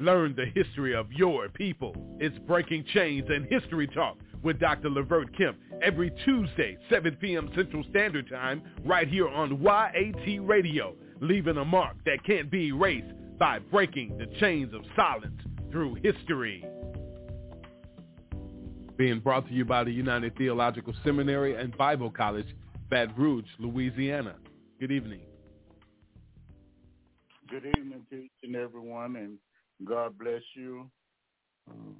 Learn the history of your people. It's Breaking Chains and History Talk with Dr. Levert Kemp every Tuesday, 7 p.m. Central Standard Time, right here on YAT Radio, leaving a mark that can't be erased by breaking the chains of silence through history. Being brought to you by the United Theological Seminary and Bible College, Baton Rouge, Louisiana. Good evening. Good evening to each and everyone, and God bless you. Um,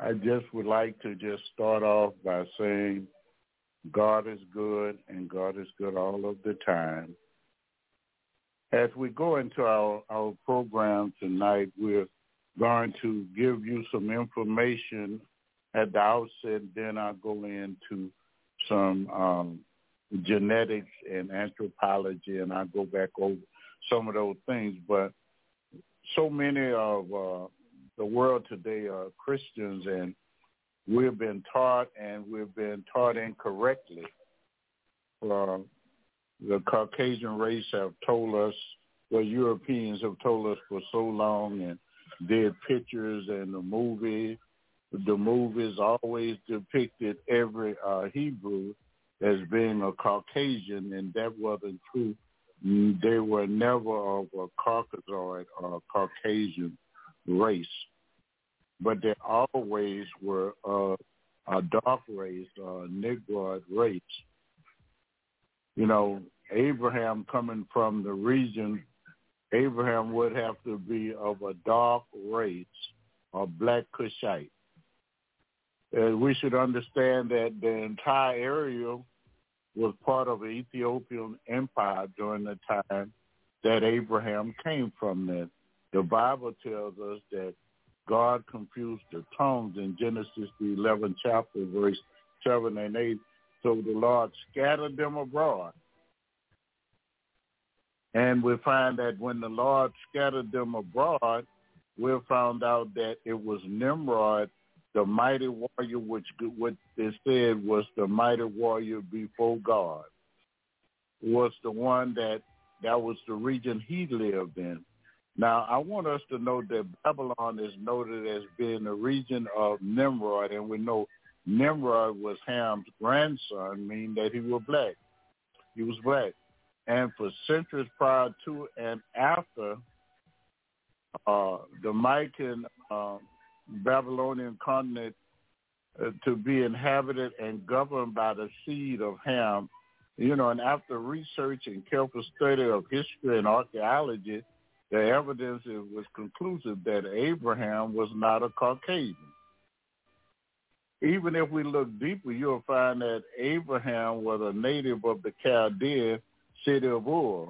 I just would like to just start off by saying God is good and God is good all of the time. As we go into our, our program tonight, we're going to give you some information at the outset, then I'll go into some um, genetics and anthropology, and I'll go back over some of those things. But so many of uh, the world today are Christians, and we've been taught, and we've been taught incorrectly. Uh, the Caucasian race have told us, what Europeans have told us for so long, and did pictures and the movie. The movies always depicted every uh, Hebrew as being a Caucasian, and that wasn't true. They were never of a Caucasoid or Caucasian race, but they always were a dark race, a Negroid race. You know, Abraham coming from the region, Abraham would have to be of a dark race, a black Cushite. Uh, we should understand that the entire area was part of the Ethiopian empire during the time that Abraham came from. That the Bible tells us that God confused the tongues in Genesis the 11th chapter, verse 7 and 8. So the Lord scattered them abroad. And we find that when the Lord scattered them abroad, we found out that it was Nimrod the mighty warrior, which what they said was the mighty warrior before God, was the one that that was the region he lived in. Now, I want us to know that Babylon is noted as being the region of Nimrod, and we know Nimrod was Ham's grandson, meaning that he was black. He was black. And for centuries prior to and after, uh, the Mican uh, Babylonian continent uh, to be inhabited and governed by the seed of Ham. You know, and after research and careful study of history and archaeology, the evidence was conclusive that Abraham was not a Caucasian. Even if we look deeper, you'll find that Abraham was a native of the Chaldean city of Ur,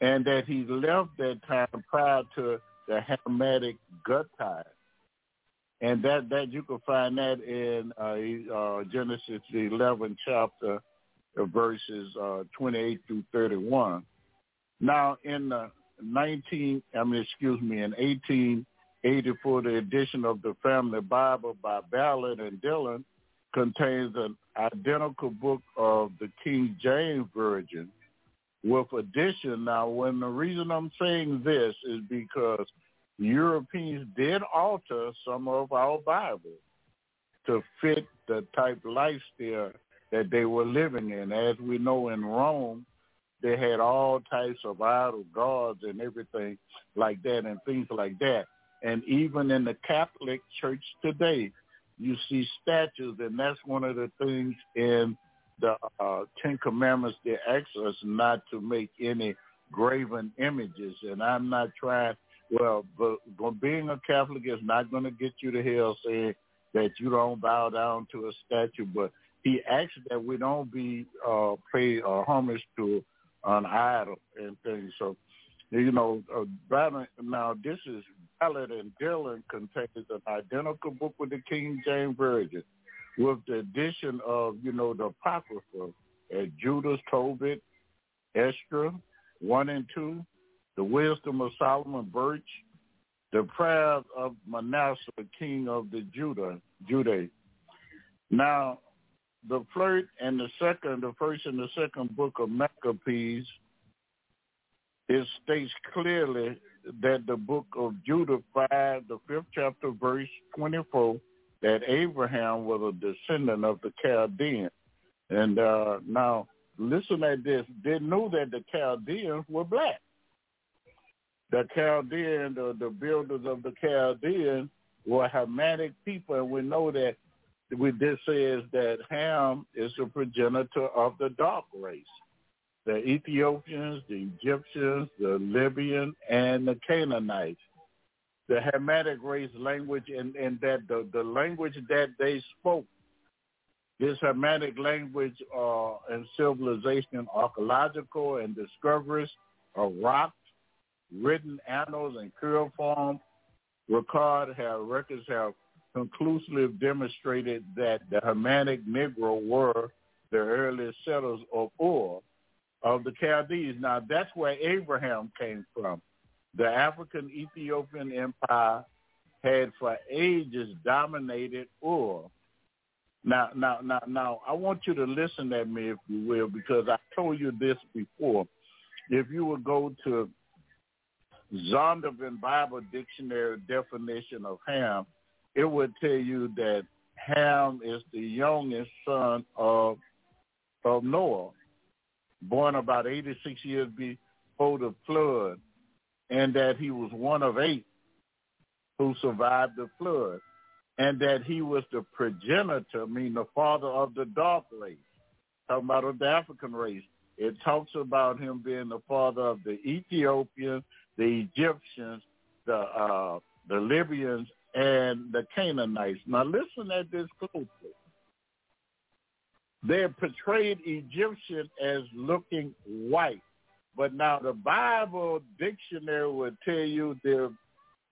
and that he left that time prior to the Hamitic Gutite. And that, that you can find that in uh, uh, Genesis the 11th chapter, uh, verses uh, 28 through 31. Now, in the 19, I mean, excuse me, in 1884, the edition of the Family Bible by Ballard and Dillon contains an identical book of the King James Version with addition. Now, when the reason I'm saying this is because Europeans did alter some of our Bibles to fit the type lifestyle that they were living in. As we know in Rome, they had all types of idol gods and everything like that and things like that. And even in the Catholic Church today, you see statues, and that's one of the things in the uh, Ten Commandments they ask us not to make any graven images. And I'm not trying. Well, but, being a Catholic is not going to get you to hell saying that you don't bow down to a statue. But he asks that we don't be uh, pay uh, homage to an idol and things. So, you know, uh, now this is Ballad and Dylan contains an identical book with the King James Version, with the addition of, you know, the Apocrypha, as Judas, Tobit, Esther, 1 and 2, the Wisdom of Solomon, Baruch, the prayers of Manasseh, king of the Judah, Judah. Now, the flirt and the second, the first and the second book of Maccabees, it states clearly that the book of Judah 5, the fifth chapter, verse 24, that Abraham was a descendant of the Chaldeans. And uh, now, listen at this. They knew that the Chaldeans were black. The Chaldeans, the, the builders of the Chaldeans, were Hamitic people, and we know that we this says that Ham is the progenitor of the dark race. The Ethiopians, the Egyptians, the Libyan, and the Canaanites. The Hamitic race language and, and that the, the language that they spoke, this Hamitic language uh, and civilization, archaeological and discoveries of rocks, written annals and cuneiform record have records have conclusively demonstrated that the Hamitic Negro were the earliest settlers of Ur of the Chaldees. Now that's where Abraham came from. The African Ethiopian Empire had for ages dominated Ur. Now, now, now, now, I want you to listen at me, if you will, because I told you this before. If you would go to Zondervan Bible Dictionary definition of Ham, it would tell you that Ham is the youngest son of of Noah, born about 86 years before the flood, and that he was one of eight who survived the flood, and that he was the progenitor, meaning the father of the dark race, talking about the African race. It talks about him being the father of the Ethiopians, the Egyptians, the uh, the Libyans, and the Canaanites. Now listen at this closely. They're portrayed Egyptian as looking white, but now the Bible dictionary would tell you their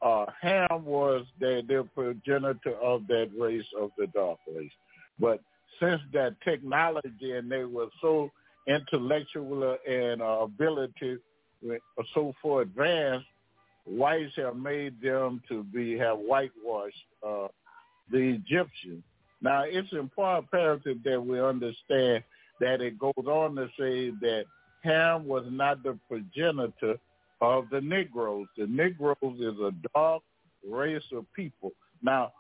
uh, Ham was the, their progenitor of that race of the dark race. But since that technology and they were so intellectual and uh, ability so far advanced, whites have made them to be have whitewashed uh, the Egyptians. Now it's important imperative that we understand that it goes on to say that Ham was not the progenitor of the Negroes. The Negroes is a dark race of people. Now,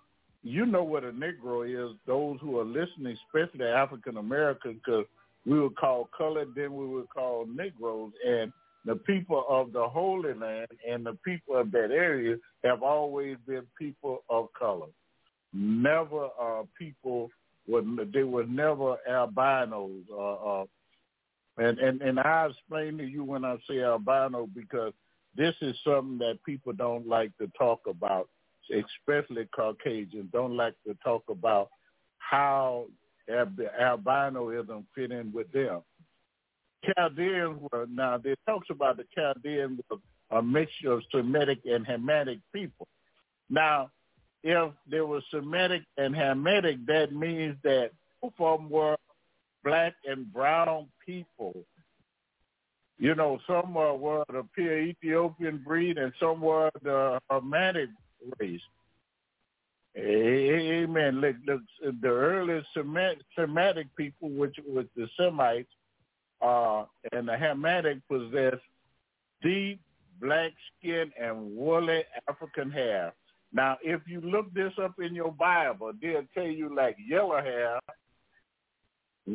you know what a Negro is, those who are listening, especially African Americans, because we would call colored, then we would call Negroes. And the people of the Holy Land and the people of that area have always been people of color. Never uh, people were they were never albinos. Uh, uh, and, and and I explain to you when I say albino because this is something that people don't like to talk about, especially Caucasians don't like to talk about how albinoism fit in with them. Chaldeans were now it talks about the Chaldeans were a mixture of Semitic and Hamitic people. Now, if there was Semitic and Hamitic, that means that both of them were black and brown people. You know, some uh, were the pure Ethiopian breed and some were the Hamitic race. Amen. Look, look, the earliest Semitic people, which was the Semites, uh, and the Hamitic possessed deep black skin and woolly African hair. Now, if you look this up in your Bible, they'll tell you like yellow hair,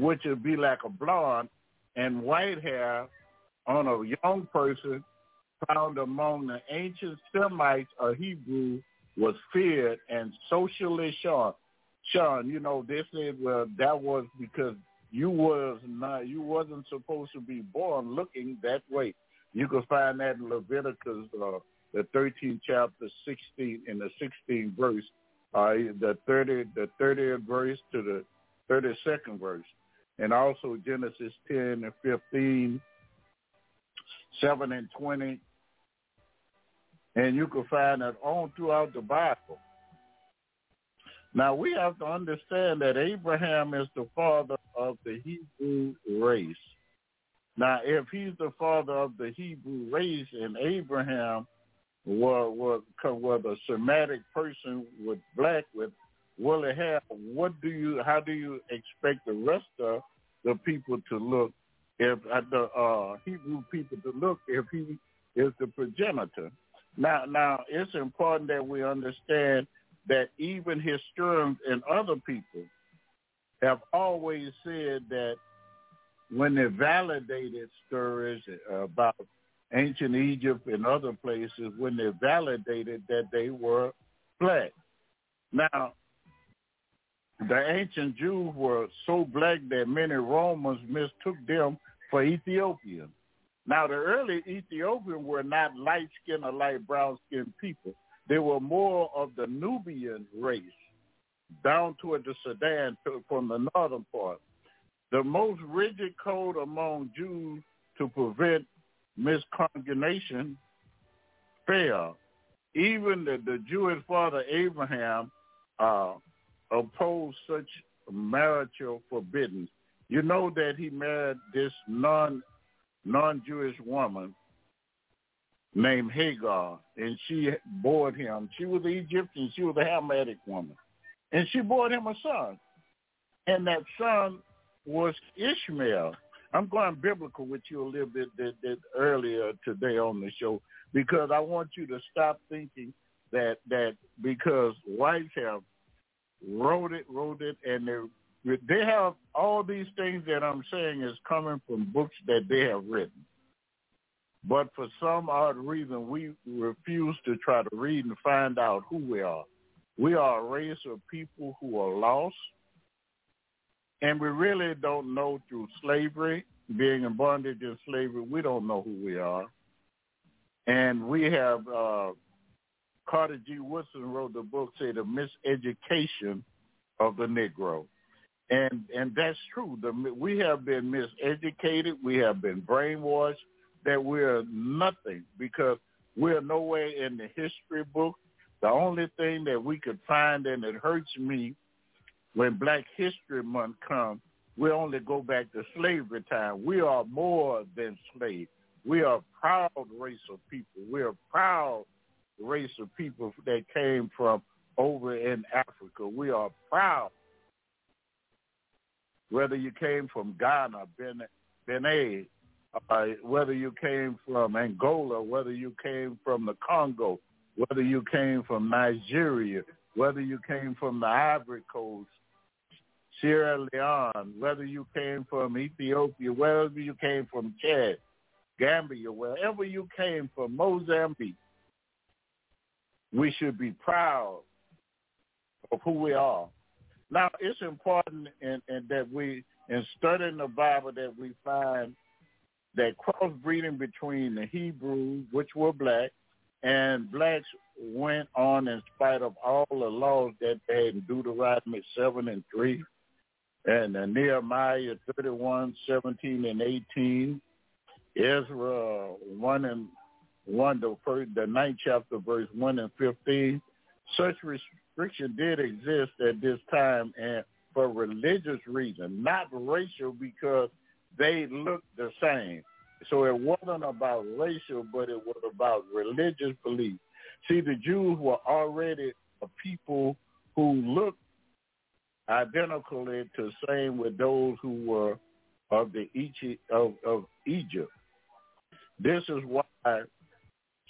which would be like a blonde, and white hair on a young person found among the ancient Semites or Hebrew was feared and socially shunned. Sean, you know, they said, well, that was because you was not you wasn't supposed to be born looking that way. You can find that in Leviticus, uh, the 13th chapter, 16 in the 16th verse, uh, the 30 the 30th verse to the 32nd verse, and also Genesis 10 and 15, 7 and 20, And you can find that all throughout the Bible. Now we have to understand that Abraham is the father of the Hebrew race. Now, if he's the father of the Hebrew race and Abraham was, was, was a Semitic person with black, with woolly hair, what do you, how do you expect the rest of the people to look if uh, the uh, Hebrew people to look if he is the progenitor? Now, now it's important that we understand that even historians and other people have always said that when they validated stories about ancient Egypt and other places, when they validated that they were black. Now, the ancient Jews were so black that many Romans mistook them for Ethiopians. Now, the early Ethiopians were not light-skinned or light brown-skinned people. They were more of the Nubian race down toward the Sudan from the northern part. The most rigid code among Jews to prevent misconjugation failed. Even the, the Jewish father Abraham uh, opposed such marital forbidden. You know that he married this non non-Jewish woman named Hagar, and she bore him. She was an Egyptian. She was a Hamitic woman, and she bore him a son, and that son was Ishmael. I'm going biblical with you a little bit earlier today on the show because I want you to stop thinking that that because whites have wrote it, wrote it, and they they have all these things that I'm saying is coming from books that they have written. But for some odd reason, we refuse to try to read and find out who we are. We are a race of people who are lost, and we really don't know through slavery, being in bondage in slavery, we don't know who we are. And we have uh, Carter G. Woodson wrote the book, say the miseducation of the Negro. And and that's true. The, we have been miseducated. We have been brainwashed that we're nothing because we're nowhere in the history book. The only thing that we could find, and it hurts me when Black History Month comes, we only go back to slavery time. We are more than slaves. We are a proud race of people. We're proud race of people that came from over in Africa. We are proud. Whether you came from Ghana, Benin, uh, whether you came from Angola, whether you came from the Congo, whether you came from Nigeria, whether you came from the Ivory Coast, Sierra Leone, whether you came from Ethiopia, wherever you came from Chad, Gambia, wherever you came from, Mozambique, we should be proud of who we are. Now, it's important in, in that we, in studying the Bible, that we find that crossbreeding between the Hebrews, which were black, and blacks went on in spite of all the laws that they had in Deuteronomy 7 and 3 and uh, Nehemiah 31, 17 and 18, Ezra 1 and 1, the, first, the ninth chapter, verse 1 and 15. Such restriction did exist at this time and for religious reason, not racial because they looked the same. So it wasn't about racial, but it was about religious belief. See, the Jews were already a people who looked identically to the same with those who were of the of, of Egypt. This is why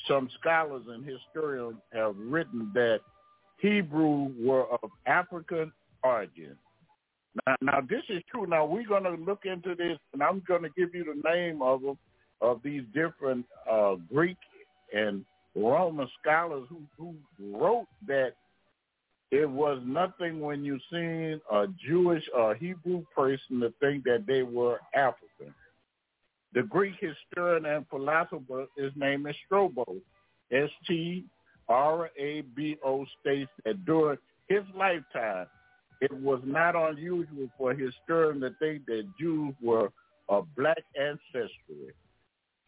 some scholars and historians have written that Hebrew were of African origin. Now, now this is true. Now we're going to look into this, and I'm going to give you the name of them, of these different uh, Greek and Roman scholars who, who wrote that it was nothing when you seen a Jewish or Hebrew person to think that they were African. The Greek historian and philosopher, his name is Strabo, S-T-R-A-B-O, states that during his lifetime, it was not unusual for historians to think that Jews were of black ancestry.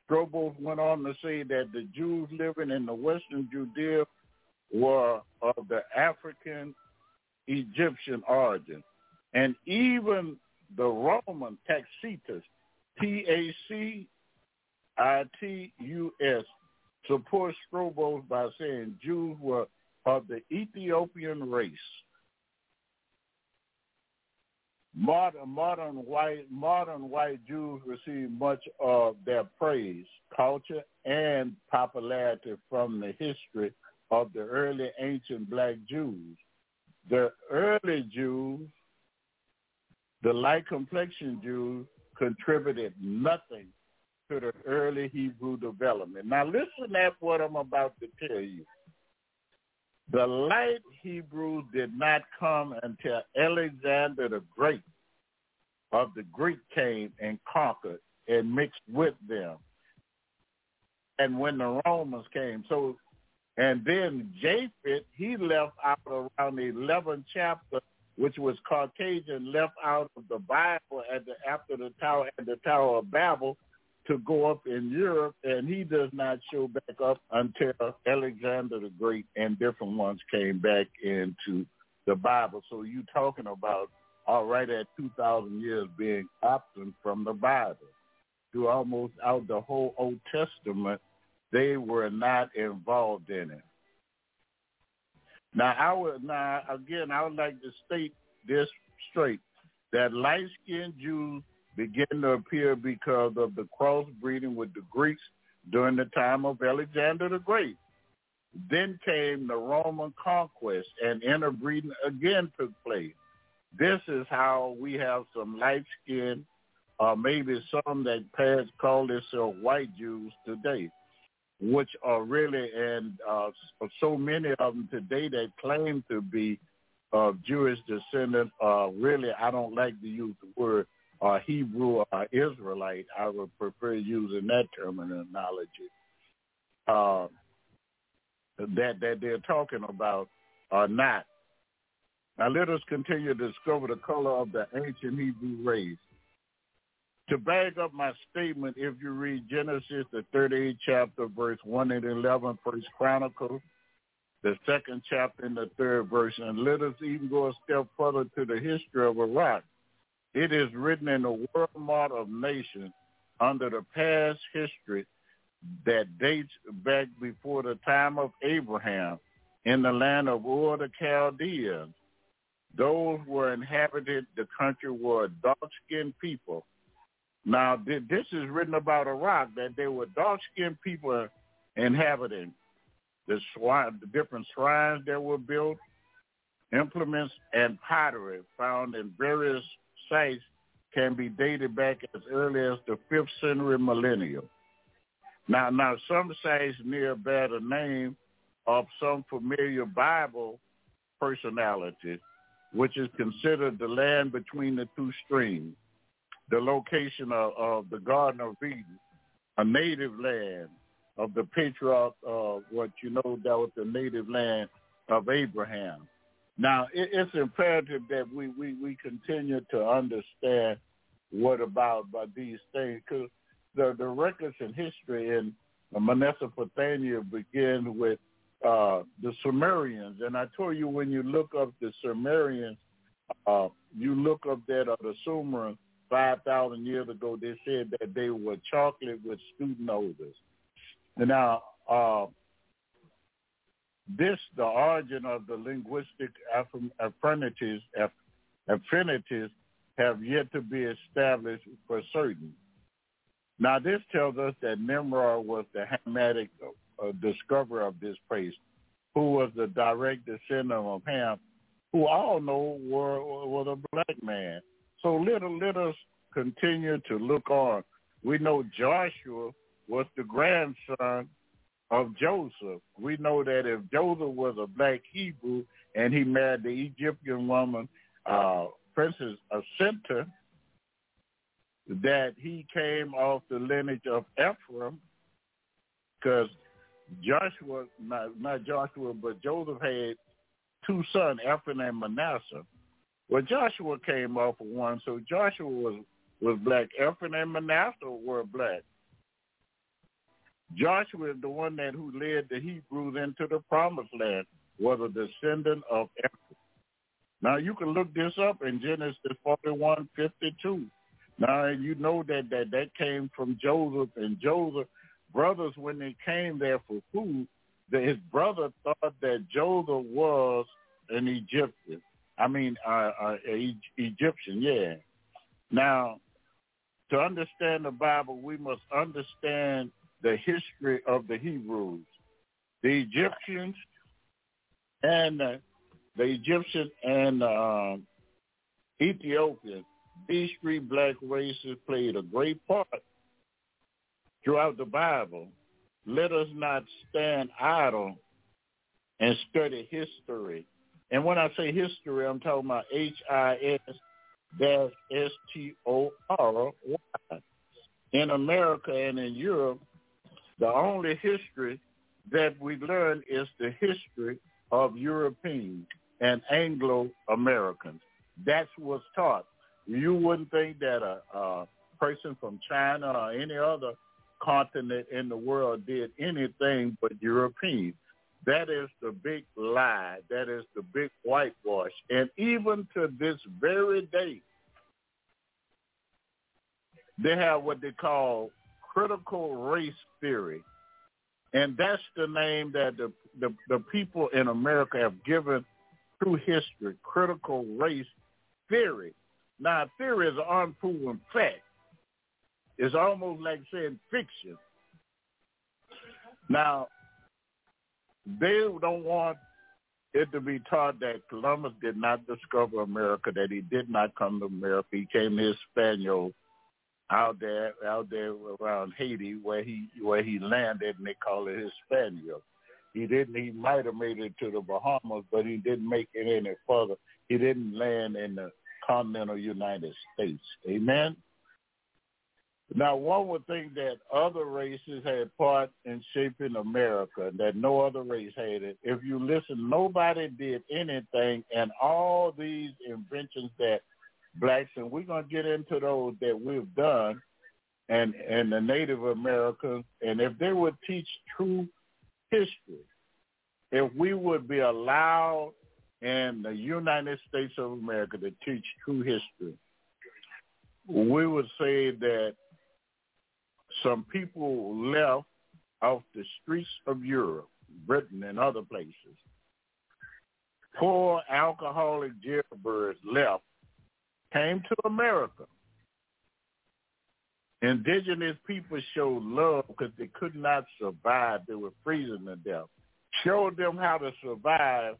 Strabo went on to say that the Jews living in the western Judea were of the African Egyptian origin. And even the Roman Tacitus, T-A-C-I-T-U-S, supports Strabo by saying Jews were of the Ethiopian race. Modern, modern white modern white Jews receive much of their praise, culture, and popularity from the history of the early ancient black Jews. The early Jews, the light complexion Jews, contributed nothing to the early Hebrew development. Now listen at what I'm about to tell you. The light Hebrew did not come until Alexander the Great of the Greek came and conquered and mixed with them. And when the Romans came, so and then Japheth, he left out around the 11th chapter, which was Caucasian, left out of the Bible at the, after the tower at the Tower of Babel to go up in Europe, and he does not show back up until Alexander the Great and different ones came back into the Bible. So you talking about all right at 2,000 years being absent from the Bible. Through almost out the whole Old Testament, they were not involved in it. Now, I would now again, I would like to state this straight: that light-skinned Jews begin to appear because of the crossbreeding with the Greeks during the time of Alexander the Great. Then came the Roman conquest, and interbreeding again took place. This is how we have some light-skinned, or maybe some that parents call themselves white Jews today, which are really, and uh, so many of them today that claim to be of Jewish descendant, uh, really, I don't like to use the word uh, Hebrew or Israelite. I would prefer using that terminology. Uh, that that they're talking about are not. Now let us continue to discover the color of the ancient Hebrew race. To back up my statement, if you read Genesis, the 38th chapter, verse 1 and 11, First Chronicles, the second chapter and the third verse, and let us even go a step further to the history of Iraq. It is written in the World Model of Nations under the past history that dates back before the time of Abraham in the land of Ur the Chaldeans. Those who were inhabited, the country were dark-skinned people. Now, this is written about Iraq, that they were dark-skinned people inhabiting the, the different shrines that were built, implements, and pottery found in various sites can be dated back as early as the 5th century millennium. Now, now some sites near bear the name of some familiar Bible personality, which is considered the land between the two streams, the location of, of the Garden of Eden, a native land of the patriarch of what you know that was the native land of Abraham. Now, it, it's imperative that we, we, we continue to understand what about, about these things because the, the records in history in Mesopotamia begin with uh, the Sumerians. And I told you when you look up the Sumerians, uh, you look up that uh, the Sumerians 5,000 years ago, they said that they were chocolate with student odors. Now, uh, this, the origin of the linguistic affinities, affinities have yet to be established for certain. Now, this tells us that Nimrod was the Hamitic uh, discoverer of this place, who was the direct descendant of Ham, who all know were, was a black man. So let, let us continue to look on. We know Joshua was the grandson of Joseph. We know that if Joseph was a black Hebrew and he married the Egyptian woman, uh, Princess Asenta, that he came off the lineage of Ephraim because Joshua, not, not Joshua, but Joseph had two sons, Ephraim and Manasseh. Well, Joshua came off of one, so Joshua was was black. Ephraim and Manasseh were black. Joshua is the one that who led the Hebrews into the promised land, was a descendant of Ephraim. Now you can look this up in Genesis 41, 52. Now you know that that, that came from Joseph and Joseph brothers when they came there for food, that his brother thought that Joseph was an Egyptian. I mean, uh, uh, Egyptian, yeah. Now, to understand the Bible, we must understand the history of the Hebrews. The Egyptians and uh, the Egyptian and uh, Ethiopians, these three black races played a great part throughout the Bible. Let us not stand idle and study history. And when I say history, I'm talking about H-I-S dash S-T-O-R-Y. In America and in Europe, the only history that we learn is the history of Europeans and Anglo-Americans. That's what's taught. You wouldn't think that a, a person from China or any other continent in the world did anything but Europeans. That is the big lie. That is the big whitewash. And even to this very day, they have what they call critical race theory. And that's the name that the, the, the people in America have given through history, critical race theory. Now, theory is an unproven fact. It's almost like saying fiction. Now, they don't want it to be taught that Columbus did not discover America, that he did not come to America. He came to Hispaniola out there, out there around Haiti, where he where he landed, and they call it Hispaniola. He didn't. He might have made it to the Bahamas, but he didn't make it any further. He didn't land in the continental United States. Amen. Now, one would think that other races had part in shaping America, that no other race had it. If you listen, nobody did anything, and all these inventions that blacks, and we're going to get into those that we've done, and, and the Native Americans, and if they would teach true history, if we would be allowed in the United States of America to teach true history, we would say that some people left off the streets of Europe, Britain, and other places. Poor alcoholic jailbirds left, came to America. Indigenous people showed love because they could not survive. They were freezing to death. Showed them how to survive,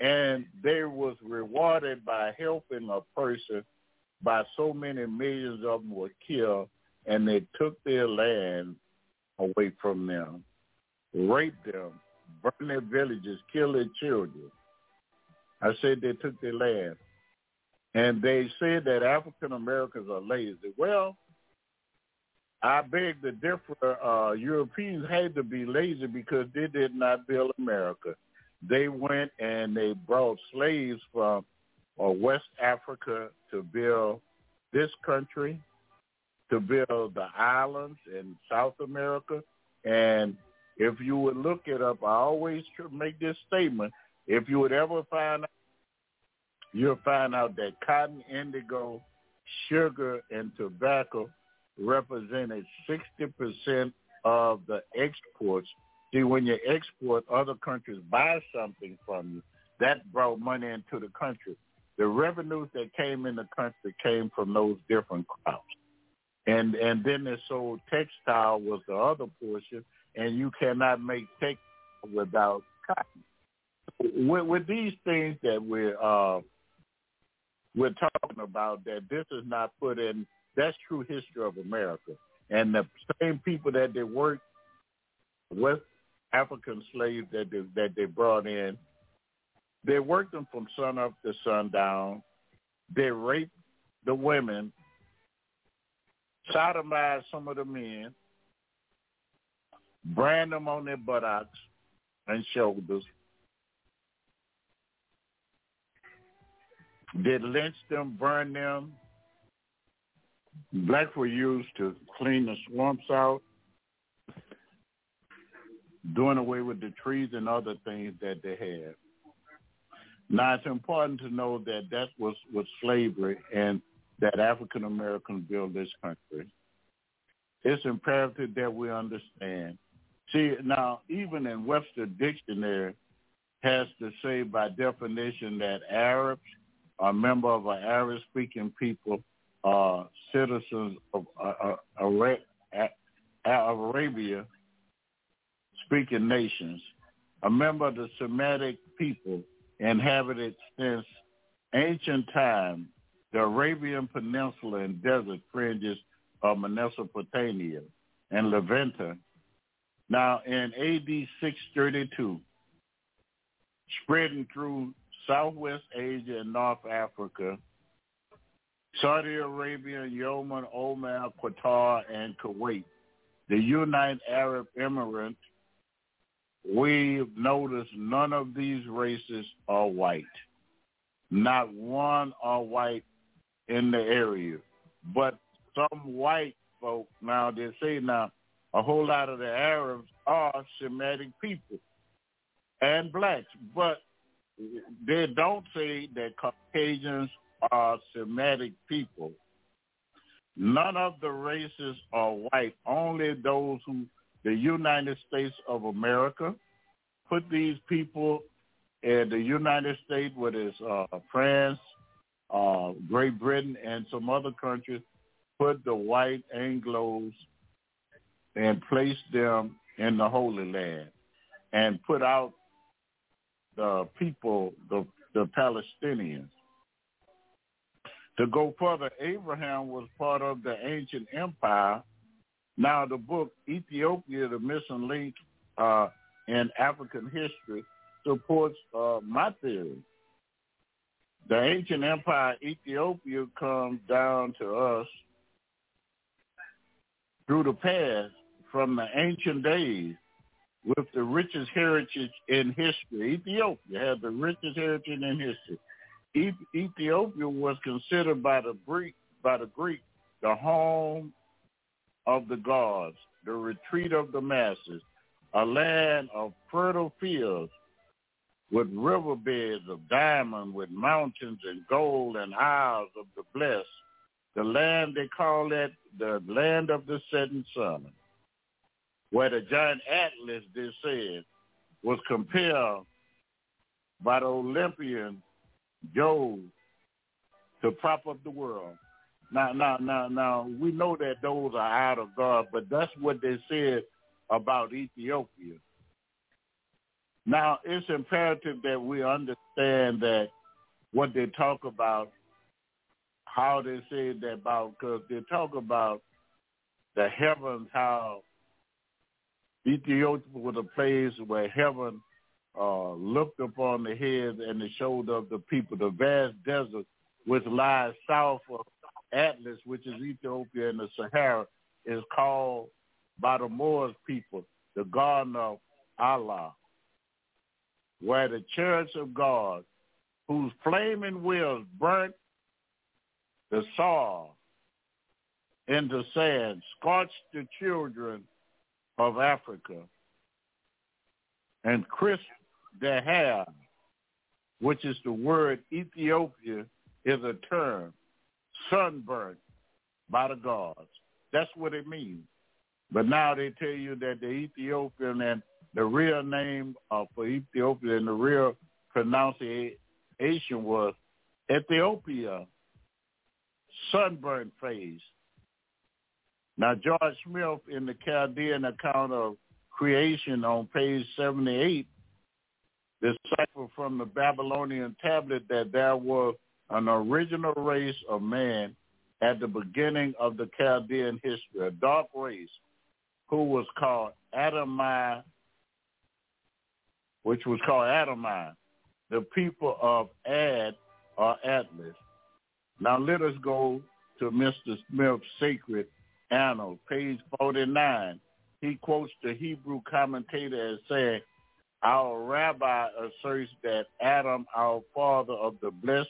and they was rewarded by helping a person by so many millions of them were killed and they took their land away from them, raped them, burned their villages, killed their children. I said they took their land. And they said that African Americans are lazy. Well, I beg to differ. Uh, Europeans had to be lazy because they did not build America. They went and they brought slaves from uh, West Africa to build this country to build the islands in South America. And if you would look it up, I always make this statement. If you would ever find out, you'll find out that cotton, indigo, sugar, and tobacco represented 60% of the exports. See, when you export, other countries buy something from you. That brought money into the country. The revenues that came in the country came from those different crops and and then they sold textile was the other portion, and you cannot make textile without cotton. With, with these things that we're uh, we're talking about, that this is not put in. That's true history of America, and the same people that they worked with African slaves that they, that they brought in, they worked them from sun up to sundown. They raped the women sodomize some of the men, brand them on their buttocks and shoulders, did lynch them, burn them. Blacks were used to clean the swamps out. doing away with the trees and other things that they had. Now it's important to know that that was was slavery and that African Americans built this country. It's imperative that we understand. See now, even in Webster Dictionary, has to say by definition that Arabs are member of an Arab-speaking people, are citizens of uh, uh, Arabia, speaking nations, a member of the Semitic people inhabited since ancient times the Arabian Peninsula and desert fringes of Mesopotamia and Levanta. Now in AD 632, spreading through Southwest Asia and North Africa, Saudi Arabia, Yemen, Oman, Qatar, and Kuwait, the United Arab Emirates, we've noticed none of these races are white. Not one are white in the area. But some white folk, now they say now, a whole lot of the Arabs are Semitic people and blacks. But they don't say that Caucasians are Semitic people. None of the races are white. Only those who the United States of America put these people in the United States, whether it's uh, France, uh, Great Britain, and some other countries, put the white Anglos and placed them in the Holy Land and put out the people, the, the Palestinians. To go further, Abraham was part of the ancient empire now, the book Ethiopia, the missing link uh, in African history, supports uh, my theory. The ancient empire Ethiopia comes down to us through the past from the ancient days with the richest heritage in history. Ethiopia had the richest heritage in history. Ethiopia was considered by the Greek by the Greek the home of the gods, the retreat of the masses, a land of fertile fields with riverbeds of diamond, with mountains and gold and isles of the blessed. The land, they call it the land of the setting sun, where the giant Atlas, they said, was compelled by the Olympian Jove to prop up the world. Now, now, now, now, we know that those are out of God, but that's what they said about Ethiopia. Now, it's imperative that we understand that what they talk about, how they say that about, because they talk about the heavens, how Ethiopia was a place where heaven uh, looked upon the heads and the shoulder of the people, the vast desert which lies south of Atlas, which is Ethiopia and the Sahara, is called by the Moors people the Garden of Allah, where the chariots of God, whose flaming wheels burnt the soil into sand, scorched the children of Africa, and crisped their hair, which is the word Ethiopia is a term sunburnt by the gods. That's what it means. But now they tell you that the Ethiopian and the real name uh, for Ethiopia and the real pronunciation was Ethiopia, sunburnt face. Now George Smith in the Chaldean account of creation on page 78 deciphered from the Babylonian tablet that there was an original race of man at the beginning of the Chaldean history, a dark race who was called Adamai, which was called Adamai, the people of Ad or Atlas. Now let us go to Mr. Smith's Sacred Annals, page 49. He quotes the Hebrew commentator as saying, our rabbi asserts that Adam, our father of the blessed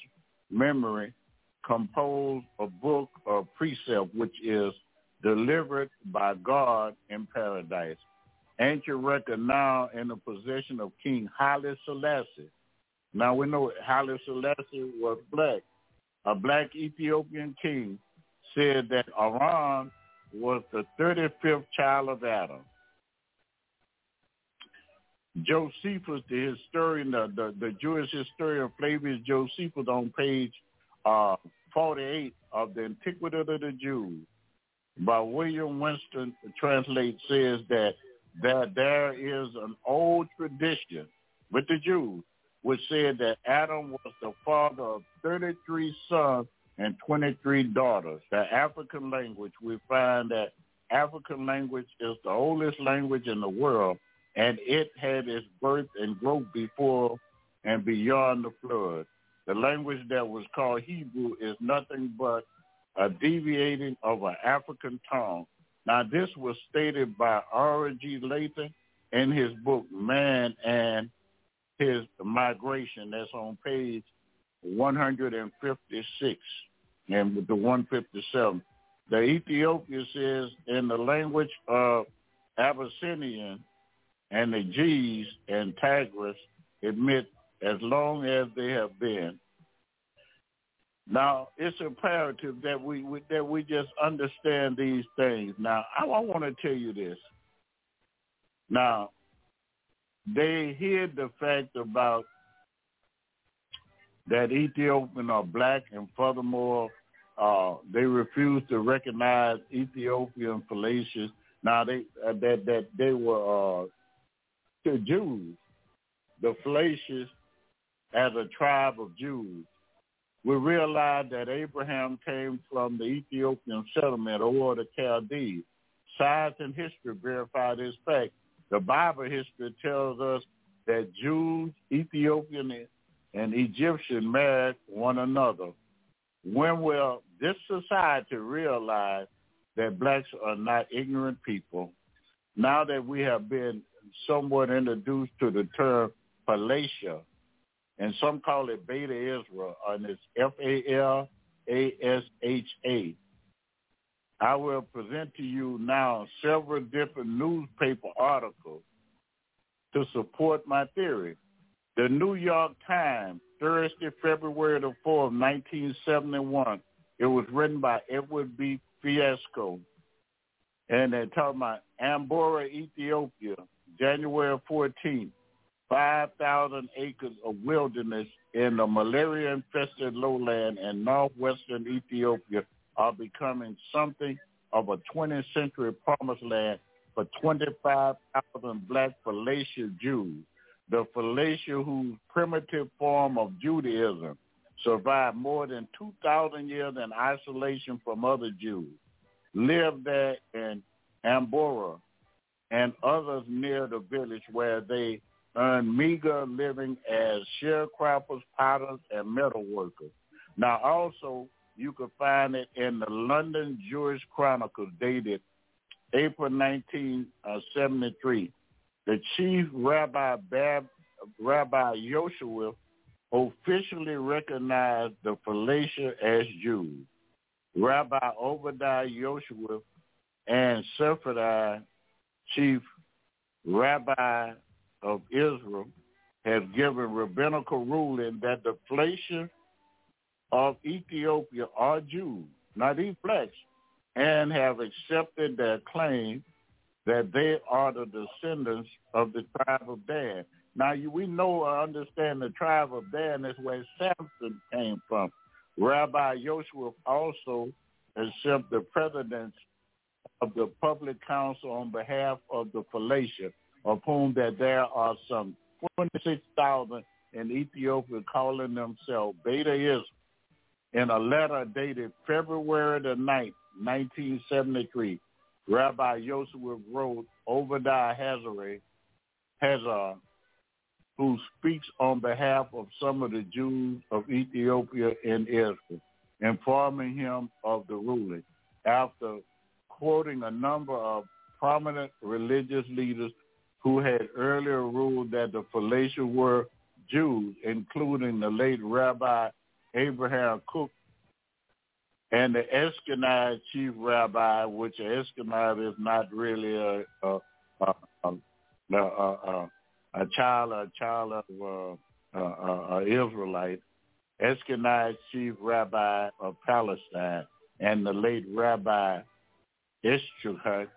memory composed a book of precept which is delivered by God in paradise ancient record now in the possession of King Haile Selassie. Now we know Haile Selassie was black. A black Ethiopian king said that Aaron was the 35th child of Adam. Josephus, the historian, the, the, the Jewish historian Flavius Josephus on page uh, 48 of the Antiquity of the Jews by William Whiston translate says that that there is an old tradition with the Jews which said that Adam was the father of 33 sons and 23 daughters. The African language, we find that African language is the oldest language in the world, and it had its birth and growth before and beyond the flood. The language that was called Hebrew is nothing but a deviating of an African tongue. Now, this was stated by R.G. Layton in his book, Man and His Migration. That's on page 156 and the 157. The Ethiopia says in the language of Abyssinian and the G's and Tigris admit as long as they have been. Now it's imperative that we, we that we just understand these things. Now I, I want to tell you this. Now they hear the fact about that Ethiopian are black, and furthermore, uh, they refuse to recognize Ethiopian Falashas. Now they uh, that that they were uh, to Jews, the Falashas as a tribe of Jews. We realize that Abraham came from the Ethiopian settlement or the Chaldees. Science and history verify this fact. The Bible history tells us that Jews, Ethiopian, and Egyptian married one another. When will this society realize that blacks are not ignorant people? Now that we have been somewhat introduced to the term Falasha, and some call it Beta Israel, and it's F-A-L-A-S-H-A. I will present to you now several different newspaper articles to support my theory. The New York Times, Thursday, February the 4th, 1971. It was written by Edward B. Fiske. And they're talking about Ambora, Ethiopia, January 14th. 5,000 acres of wilderness in the malaria-infested lowland in northwestern Ethiopia are becoming something of a 20th century promised land for 25,000 black Falashas Jews. The Falasha whose primitive form of Judaism survived more than 2,000 years in isolation from other Jews, lived there in Ambora and others near the village where they earn meager living as sharecroppers, potters, and metal workers. Now, also, you can find it in the London Jewish Chronicle dated April 1973. Uh, the chief rabbi, Bab, Rabbi Yoshua officially recognized the Phalasha as Jews. Rabbi Obadiah Yoshua and Sephardi chief rabbi of Israel have given rabbinical ruling that the Phalasha of Ethiopia are Jews, not flesh, and have accepted their claim that they are the descendants of the tribe of Dan. Now, you, we know or understand the tribe of Dan is where Samson came from. Rabbi Joshua also accepted the presidents of the public council on behalf of the Phalasha whom that there are some 26,000 in Ethiopia calling themselves Beta Israel. In a letter dated February the 9th, 1973, Rabbi Yosef wrote Obadiah Hazare, Hazar, who speaks on behalf of some of the Jews of Ethiopia and Israel, informing him of the ruling. After quoting a number of prominent religious leaders who had earlier ruled that the Phalasha were Jews, including the late Rabbi Abraham Kook and the Ashkenaz chief rabbi, which Ashkenaz is not really a, a, a, uh, uh, uh, a child, a child of uh, uh, uh, Israelite, Ashkenaz chief rabbi of Palestine, and the late Rabbi Ishchak,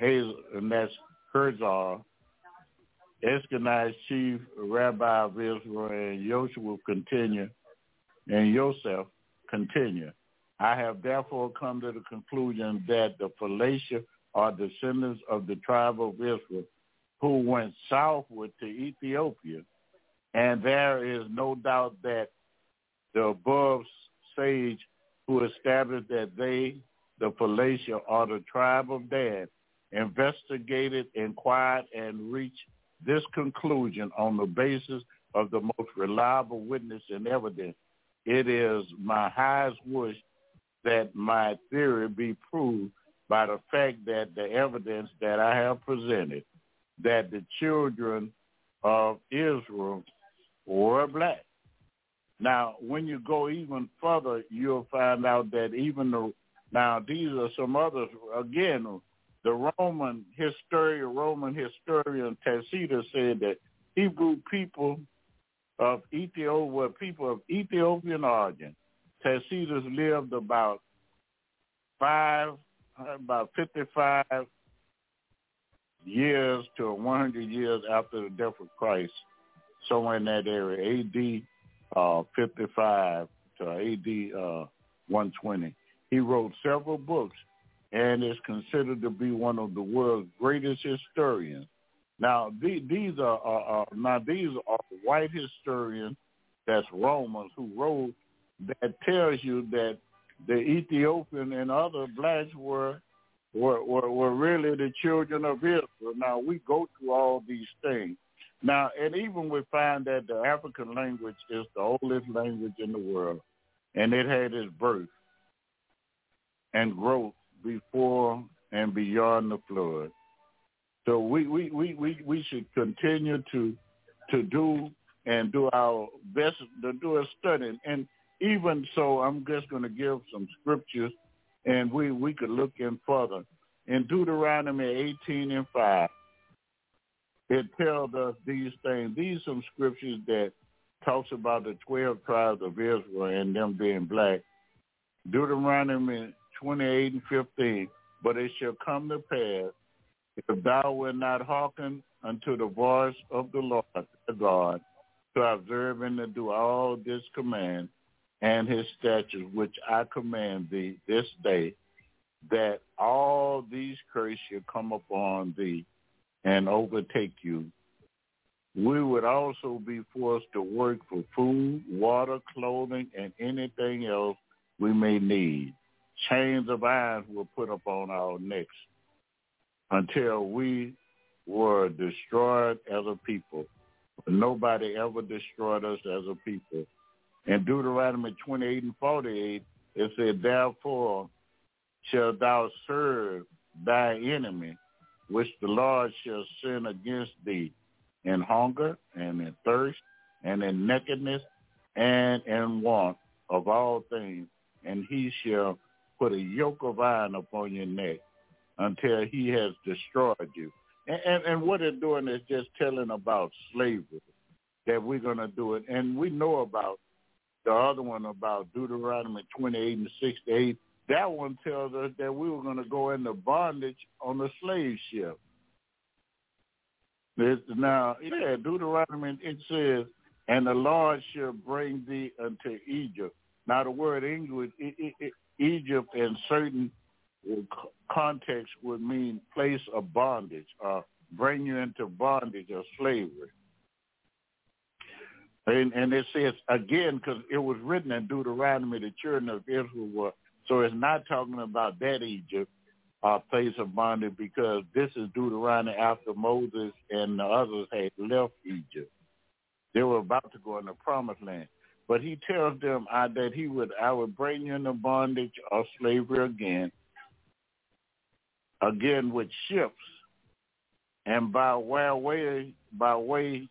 and that's Herzog, Ashkenaz chief rabbi of Israel, and Yosef will continue, and Yosef continue. I have therefore come to the conclusion that the Philistines are descendants of the tribe of Israel who went southward to Ethiopia. And there is no doubt that the above sage who established that they, the Philistines, are the tribe of Dan, investigated, inquired, and reached this conclusion on the basis of the most reliable witness and evidence. It is my highest wish that my theory be proved by the fact that the evidence that I have presented that the children of Israel were black. Now, when you go even further, you'll find out that even the now these are some others again. The Roman historian, Roman historian Tacitus said that Hebrew people of Ethiopia were people of Ethiopian origin. Tacitus lived about five, about fifty-five years to 100 years after the death of Christ, somewhere in that area, AD uh, 55 to AD uh, 120. He wrote several books and is considered to be one of the world's greatest historians. Now, these are, are, are now these are white historians, that's Romans, who wrote that tells you that the Ethiopian and other blacks were were, were, were really the children of Israel. Now, we go through all these things. Now, and even we find that the African language is the oldest language in the world, and it had its birth and growth before and beyond the flood. So we, we, we, we, we should continue to to do and do our best to do a study. And even so, I'm just going to give some scriptures and we, we could look in further. In Deuteronomy 18 and 5, it tells us these things. These some scriptures that talks about the 12 tribes of Israel and them being black. Deuteronomy 28 and 15, but it shall come to pass if thou wilt not hearken unto the voice of the Lord thy God to observe and to do all this command and his statutes, which I command thee this day, that all these curses shall come upon thee and overtake you. We would also be forced to work for food, water, clothing, and anything else we may need. Chains of iron were put upon our necks until we were destroyed as a people. Nobody ever destroyed us as a people. In Deuteronomy 28 and 48, it said, Therefore shalt thou serve thy enemy, which the Lord shall send against thee in hunger and in thirst and in nakedness and in want of all things, and he shall put a yoke of iron upon your neck until he has destroyed you. And, and, and what it's doing is just telling about slavery, that we're going to do it. And we know about the other one about Deuteronomy 28 and 68, that one tells us that we were going to go into bondage on the slave ship. Now, yeah, Deuteronomy, it says, and the Lord shall bring thee unto Egypt. Now, the word English, Egypt in certain contexts would mean place of bondage or bring you into bondage or slavery. And, and it says again because it was written in Deuteronomy, the children of Israel were. So it's not talking about that Egypt, uh, place of bondage, because this is Deuteronomy after Moses and the others had left Egypt. They were about to go in the promised land. But he tells them uh, that he would, I would bring you into bondage or slavery again, again with ships, and by way, by way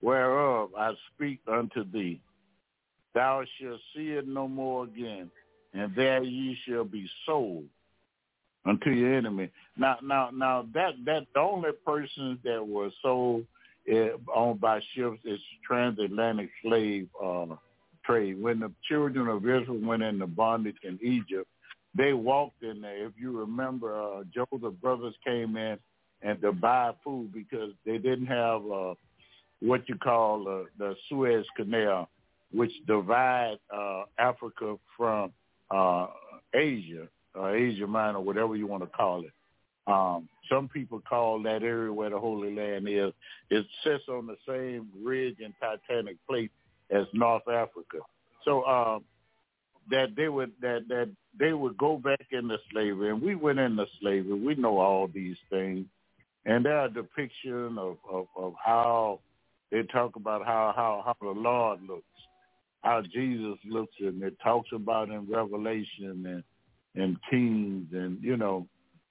whereof I speak unto thee. Thou shalt see it no more again, and there ye shall be sold. unto your enemy. Now, now, now that that the only persons that were sold uh, owned by ships is transatlantic slave uh, trade. When the children of Israel went into bondage in Egypt, they walked in there. If you remember, uh, Joseph brothers came in and to buy food because they didn't have uh, what you call uh, the Suez Canal, which divide uh, Africa from uh, Asia, uh, Asia Minor, whatever you want to call it. Um, some people call that area where the Holy Land is. It sits on the same ridge and tectonic plate as North Africa. So um, that they would that that they would go back into slavery, and we went into slavery. We know all these things, and there are depiction of, of of how they talk about how how how the Lord looks, how Jesus looks, and it talks about in Revelation and and Kings, and you know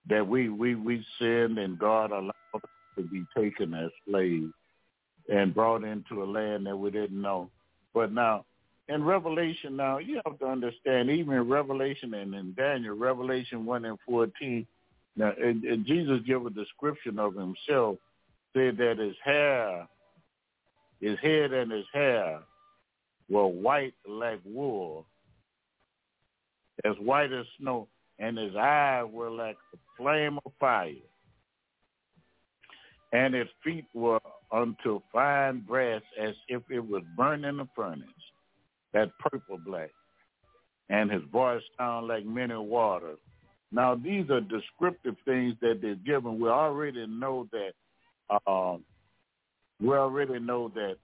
that we we we sinned and God allowed us to be taken as slaves and brought into a land that we didn't know. But now in Revelation now, you have to understand, even in Revelation and in Daniel, Revelation 1 and 14, now and, and Jesus gave a description of himself, said that his hair, his head and his hair were white like wool, as white as snow, and his eyes were like a flame of fire, and his feet were unto fine brass as if it was burning in a furnace that purple black, and his voice sound like many waters. Now these are descriptive things that they're given. We already know that. Uh, we already know that.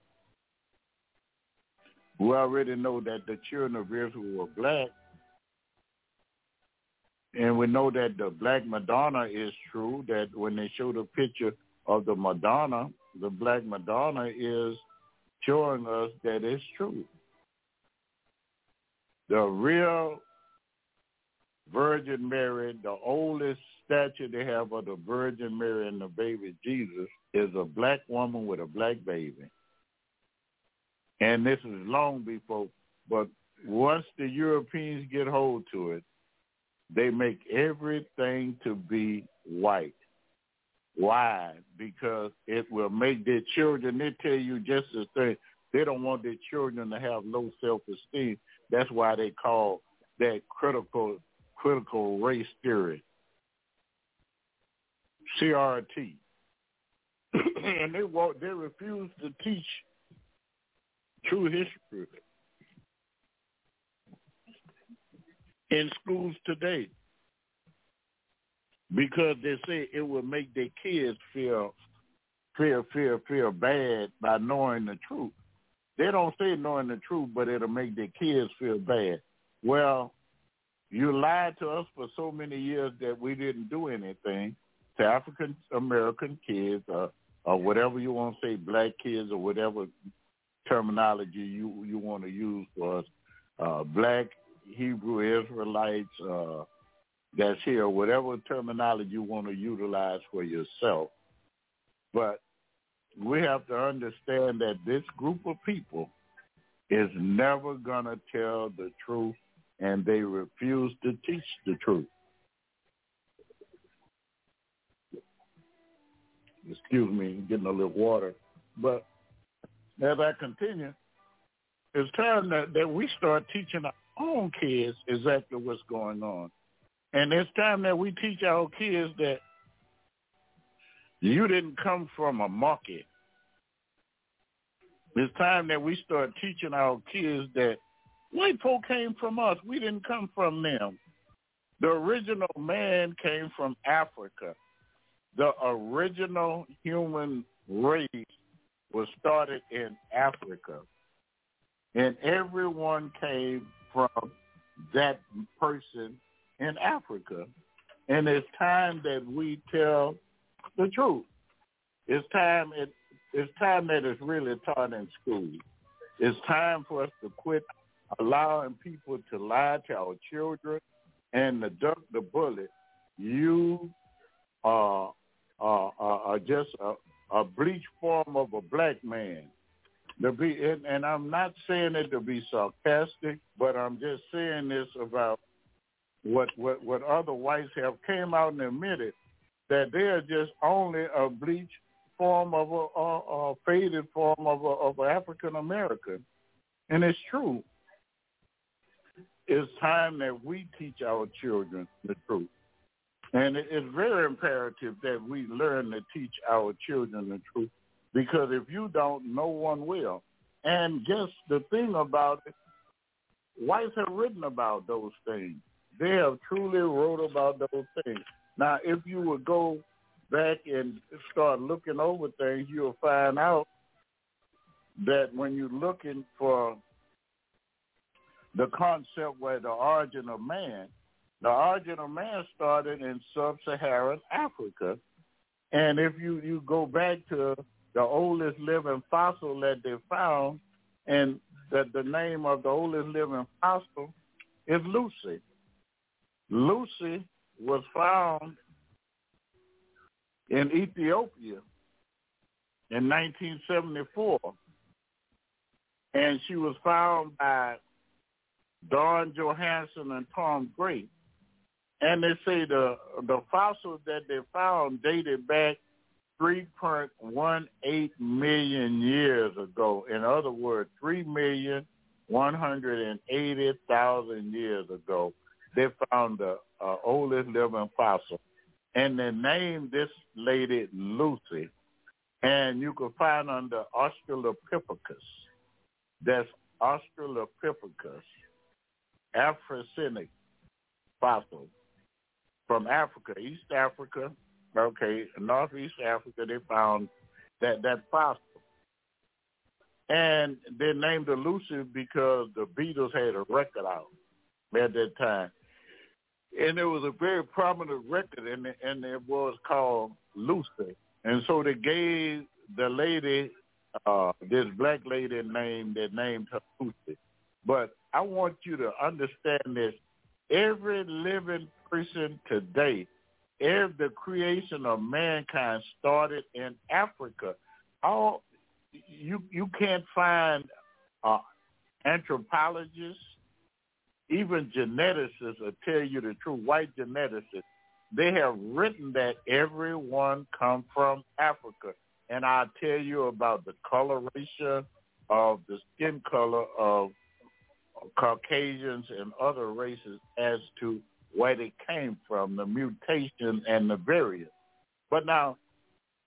We already know that the children of Israel were black, and we know that the black Madonna is true. That when they show the picture of the Madonna, the black Madonna is showing us that it's true the real Virgin Mary, the oldest statue they have of the Virgin Mary and the baby Jesus is a black woman with a black baby. And this is long before, but once the Europeans get hold to it, they make everything to be white. Why? Because it will make their children, they tell you just the thing, they don't want their children to have low self-esteem. That's why they call that critical critical race theory, CRT. and they walk, they refuse to teach true history in schools today because they say it will make their kids feel feel feel feel bad by knowing the truth. They don't say knowing the truth, but it'll make their kids feel bad. Well, you lied to us for so many years that we didn't do anything to African American kids or, or whatever you want to say, black kids or whatever terminology you you want to use for us. Uh, black Hebrew Israelites uh, that's here, whatever terminology you want to utilize for yourself. But we have to understand that this group of people is never going to tell the truth and they refuse to teach the truth. Excuse me, getting a little water. But as I continue, it's time that, that we start teaching our own kids exactly what's going on. And it's time that we teach our kids that you didn't come from a market. It's time that we start teaching our kids that white folk came from us. We didn't come from them. The original man came from Africa. The original human race was started in Africa. And everyone came from that person in Africa. And it's time that we tell the truth. It's time it, it's time that it's really taught in school. It's time for us to quit allowing people to lie to our children and to duck the bullet. You are, are, are just a, a bleach form of a black man. To be, and, and I'm not saying it to be sarcastic, but I'm just saying this about what what what other whites have came out and admitted that they are just only a bleached form of a, a, a faded form of a, of African American, and it's true. It's time that we teach our children the truth. And it's very imperative that we learn to teach our children the truth because if you don't, no one will. And guess the thing about it, whites have written about those things. They have truly wrote about those things. Now, if you would go back and start looking over things, you'll find out that when you're looking for the concept where the origin of man, the origin of man started in sub-Saharan Africa. And if you, you go back to the oldest living fossil that they found, and that the name of the oldest living fossil is Lucy. Lucy was found in Ethiopia in 1974, and she was found by Don Johanson and Tom Gray. And they say the the fossils that they found dated back 3.18 million years ago. In other words, 3,180,000 years ago, they found the uh, oldest living fossil. And they named this lady Lucy. And you can find under Australopithecus. That's Australopithecus, afarensis fossil from Africa, East Africa, okay, Northeast Africa, they found that that fossil. And they named it Lucy because the Beatles had a record out at that time. And it was a very prominent record, and, and it was called Lucy. And so they gave the lady, uh, this black lady name, they named her Lucy. But I want you to understand this. Every living person today if the creation of mankind started in Africa, all you you can't find uh, anthropologists, even geneticists will tell you the truth. White geneticists, they have written that everyone come from Africa, and I'll tell you about the coloration of the skin color of Caucasians and other races as to where they came from, the mutation and the variant. But now,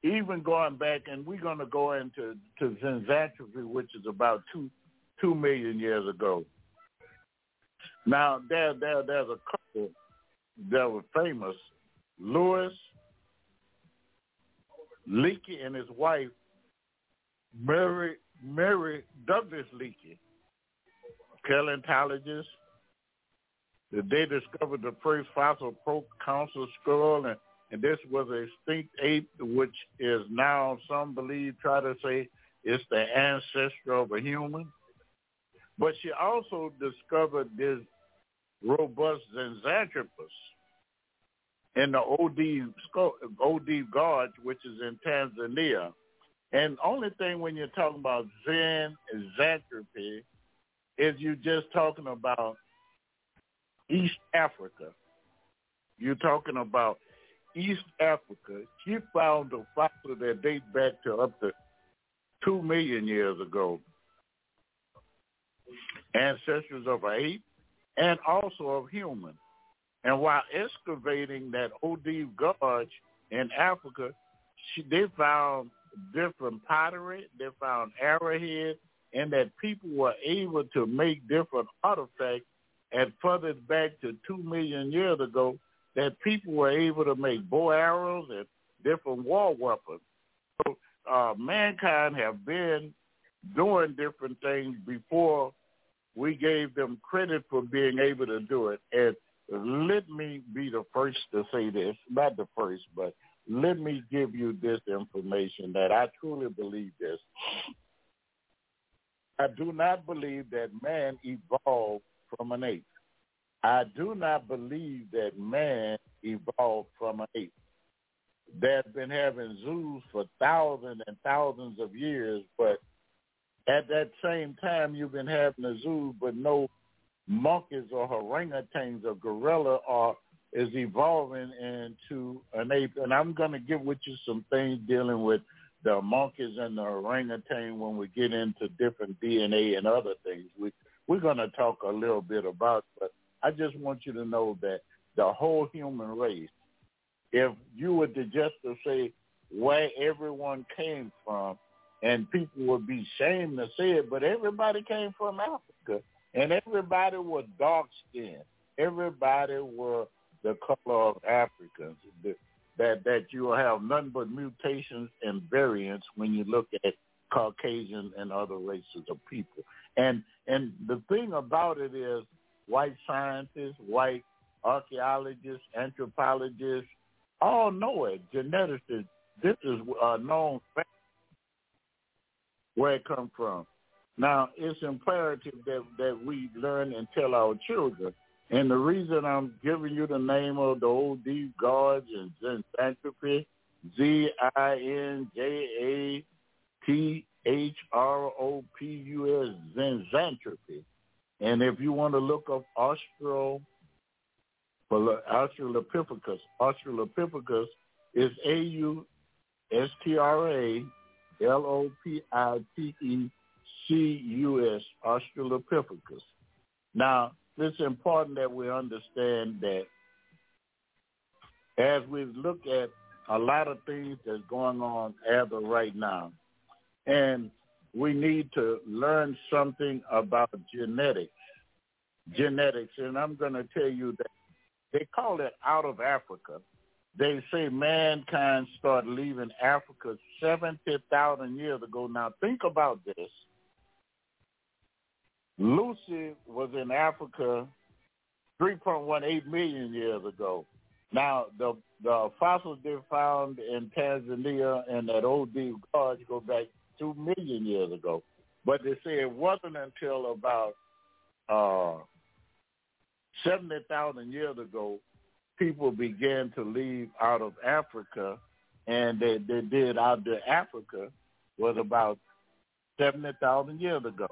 even going back, and we're going to go into to Zinjanthropy, which is about two two million years ago. Now, there, there, there's a couple that were famous, Louis Leakey and his wife, Mary Mary Douglas Leakey, paleontologist, they discovered the first fossil proconsul skull, and, and this was a extinct ape, which is now some believe try to say it's the ancestor of a human. But she also discovered this robust Zinjanthropus in the OD, OD Gorge, which is in Tanzania. And only thing when you're talking about Zen Xanthropy is you're just talking about East Africa. You're talking about East Africa. She found a fossil that dates back to up to two million years ago. Ancestors of ape and also of human. And while excavating that OD Gorge in Africa, she, they found different pottery, they found arrowheads, and that people were able to make different artifacts and further back to two million years ago, that people were able to make bow arrows and different war weapons. So uh, mankind have been doing different things before we gave them credit for being able to do it. And let me be the first to say this, not the first, but let me give you this information that I truly believe this. I do not believe that man evolved from an ape. I do not believe that man evolved from an ape. They've been having zoos for thousands and thousands of years, but at that same time, you've been having a zoo, but no monkeys or orangutans or gorilla are is evolving into an ape. And I'm going to get with you some things dealing with the monkeys and the orangutan when we get into different DNA and other things. We we're going to talk a little bit about, but I just want you to know that the whole human race, if you were to just to say where everyone came from, and people would be ashamed to say it, but everybody came from Africa, and everybody was dark skinned. Everybody were the color of Africans. That that you will have nothing but mutations and variants when you look at Caucasian and other races of people. And and the thing about it is, white scientists, white archaeologists, anthropologists, all know it. Geneticists, this is a known fact where it come from. Now, it's imperative that, that we learn and tell our children. And the reason I'm giving you the name of the old deep gods and Zinjanthropy, Z-I-N-J-A-T-H-R-O-P-U-S, Zinjanthropy. And if you want to look up Austral, Australopithecus, Australopithecus is A-U-S-T-R-A L-O-P-I-T-E-C-U-S, Australopithecus. Now, it's important that we understand that as we look at a lot of things that's going on as of right now, and we need to learn something about genetics. Genetics, and I'm going to tell you that they call it out of Africa they say mankind started leaving Africa 70,000 years ago. Now think about this. Lucy was in Africa 3.18 million years ago. Now the the fossils they found in Tanzania and that old deep gorge go back two million years ago. But they say it wasn't until about uh, 70,000 years ago people began to leave out of Africa, and they, they did out of Africa was about 70,000 years ago.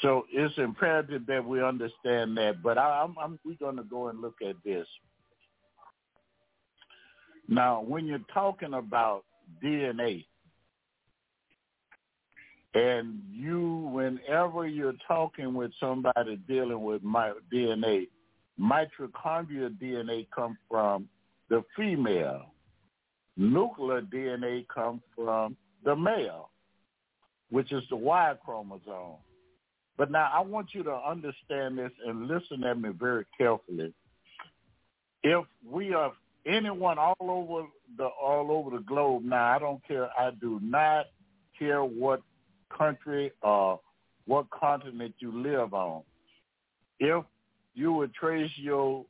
So it's imperative that we understand that. But I, I'm, I'm, we're going to go and look at this. Now, when you're talking about DNA, and you, whenever you're talking with somebody dealing with my DNA, mitochondrial DNA comes from the female. Nuclear DNA comes from the male, which is the Y chromosome. But now I want you to understand this and listen at me very carefully. If we are anyone all over the all over the globe now, I don't care. I do not care what country or what continent you live on. If you would trace your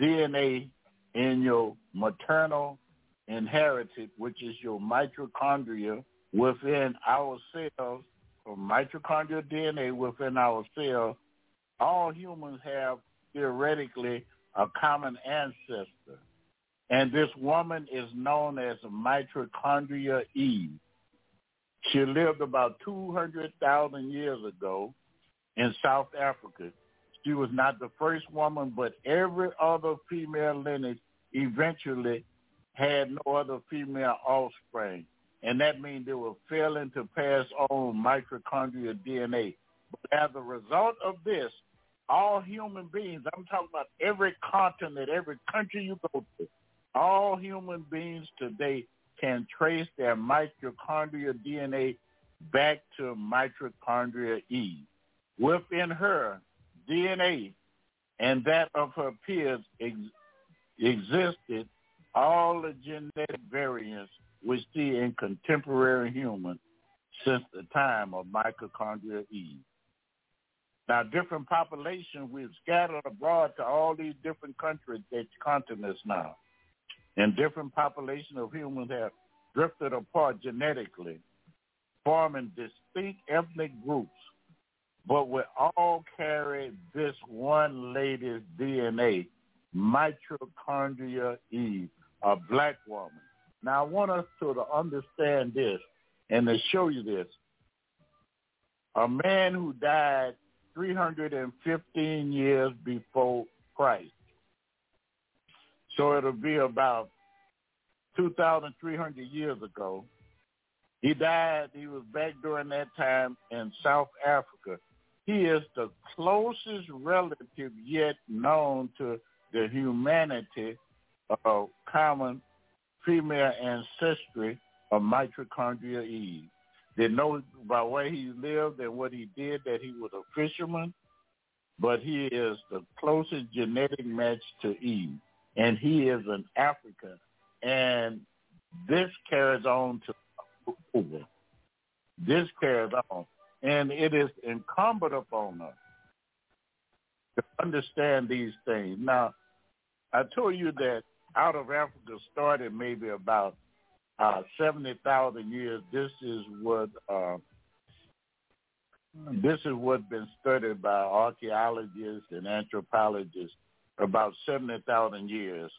DNA in your maternal inherited, which is your mitochondria within our cells, or mitochondrial DNA within our cells, all humans have theoretically a common ancestor. And this woman is known as mitochondria Eve. She lived about 200,000 years ago in South Africa. She was not the first woman, but every other female lineage eventually had no other female offspring. And that means they were failing to pass on mitochondrial DNA. But as a result of this, all human beings, I'm talking about every continent, every country you go to, all human beings today can trace their mitochondrial DNA back to mitochondria Eve. Within her, DNA and that of her peers ex- existed all the genetic variants we see in contemporary humans since the time of mitochondria Eve. Now, different populations, we've scattered abroad to all these different countries, continents now. And different populations of humans have drifted apart genetically, forming distinct ethnic groups but we all carry this one lady's DNA, mitochondria Eve, a black woman. Now I want us to, to understand this and to show you this. A man who died 315 years before Christ. So it'll be about 2,300 years ago. He died, he was back during that time in South Africa. He is the closest relative yet known to the humanity of common female ancestry of mitochondrial Eve. They know by where he lived and what he did that he was a fisherman, but he is the closest genetic match to Eve, and he is an African. And this carries on to over. This carries on, and it is incumbent upon us to understand these things. Now, I told you that out of Africa started maybe about uh, 70,000 years. This is what uh, this is what's been studied by archaeologists and anthropologists about 70,000 years.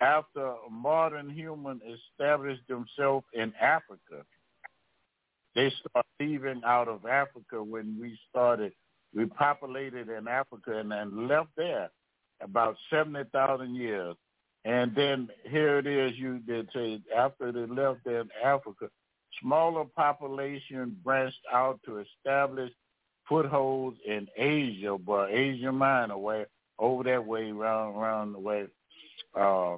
After modern humans established themselves in Africa, they started leaving out of Africa when we started. We populated in Africa and then left there about 70,000 years. And then here it is, you did say after they left there in Africa, smaller population branched out to establish footholds in Asia, but Asia Minor, way over that way, around around the way, uh,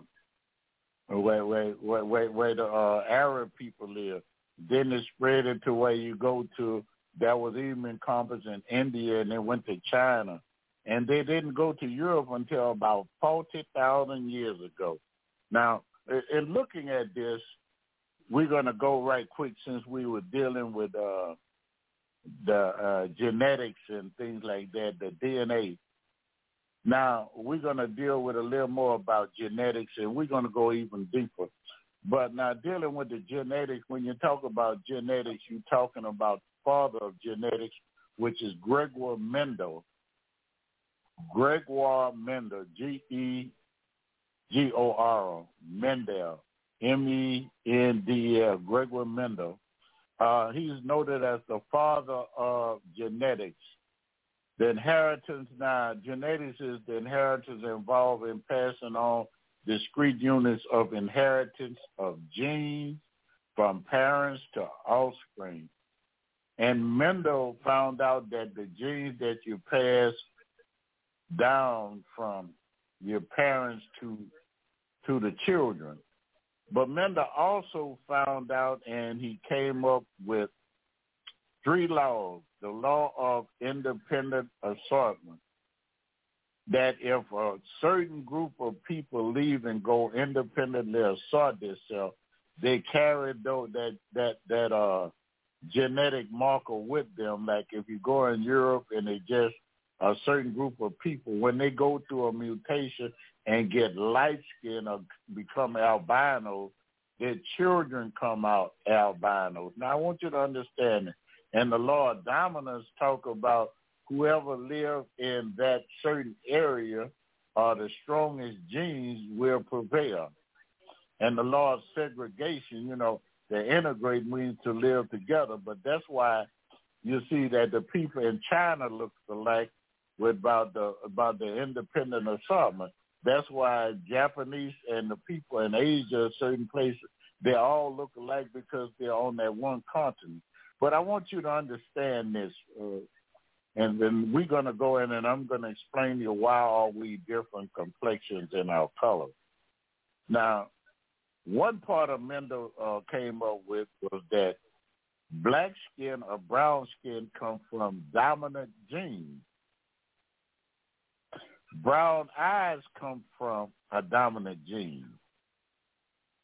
where where where where, where the uh, Arab people live. Then it spread into where you go to. That was even encompassed in India, and then went to China and they didn't go to Europe until about 40,000 years ago. Now, in looking at this, we're going to go right quick since we were dealing with uh, the uh, genetics and things like that, the DNA. Now, we're going to deal with a little more about genetics, and we're going to go even deeper. But now, dealing with the genetics, when you talk about genetics, you're talking about father of genetics, which is Gregor Mendel Gregoire Mendel, G-E-G-O-R, Mendel, M-E-N-D-E-L, Gregoire Mendel. Uh, he's noted as the father of genetics. The inheritance now, genetics is the inheritance involved in passing on discrete units of inheritance of genes from parents to offspring. And Mendel found out that the genes that you pass down from your parents to to the children. But Mendel also found out and he came up with three laws. The law of independent assortment. That if a certain group of people leave and go independently assort themselves, they carry though that that that uh genetic marker with them. Like if you go in Europe and they just a certain group of people when they go through a mutation and get light skin or become albino, their children come out albinos. Now I want you to understand it. And the law of dominance talk about whoever live in that certain area or the strongest genes will prevail. And the law of segregation, you know, the integrate means to live together, but that's why you see that the people in China look alike with about the about the independent assortment. That's why Japanese and the people in Asia, certain places, they all look alike because they're on that one continent. But I want you to understand this, uh, and then we're going to go in and I'm going to explain to you why are we different complexions in our color. Now, one part of Mendel uh, came up with was that black skin or brown skin come from dominant genes Brown eyes come from a dominant gene.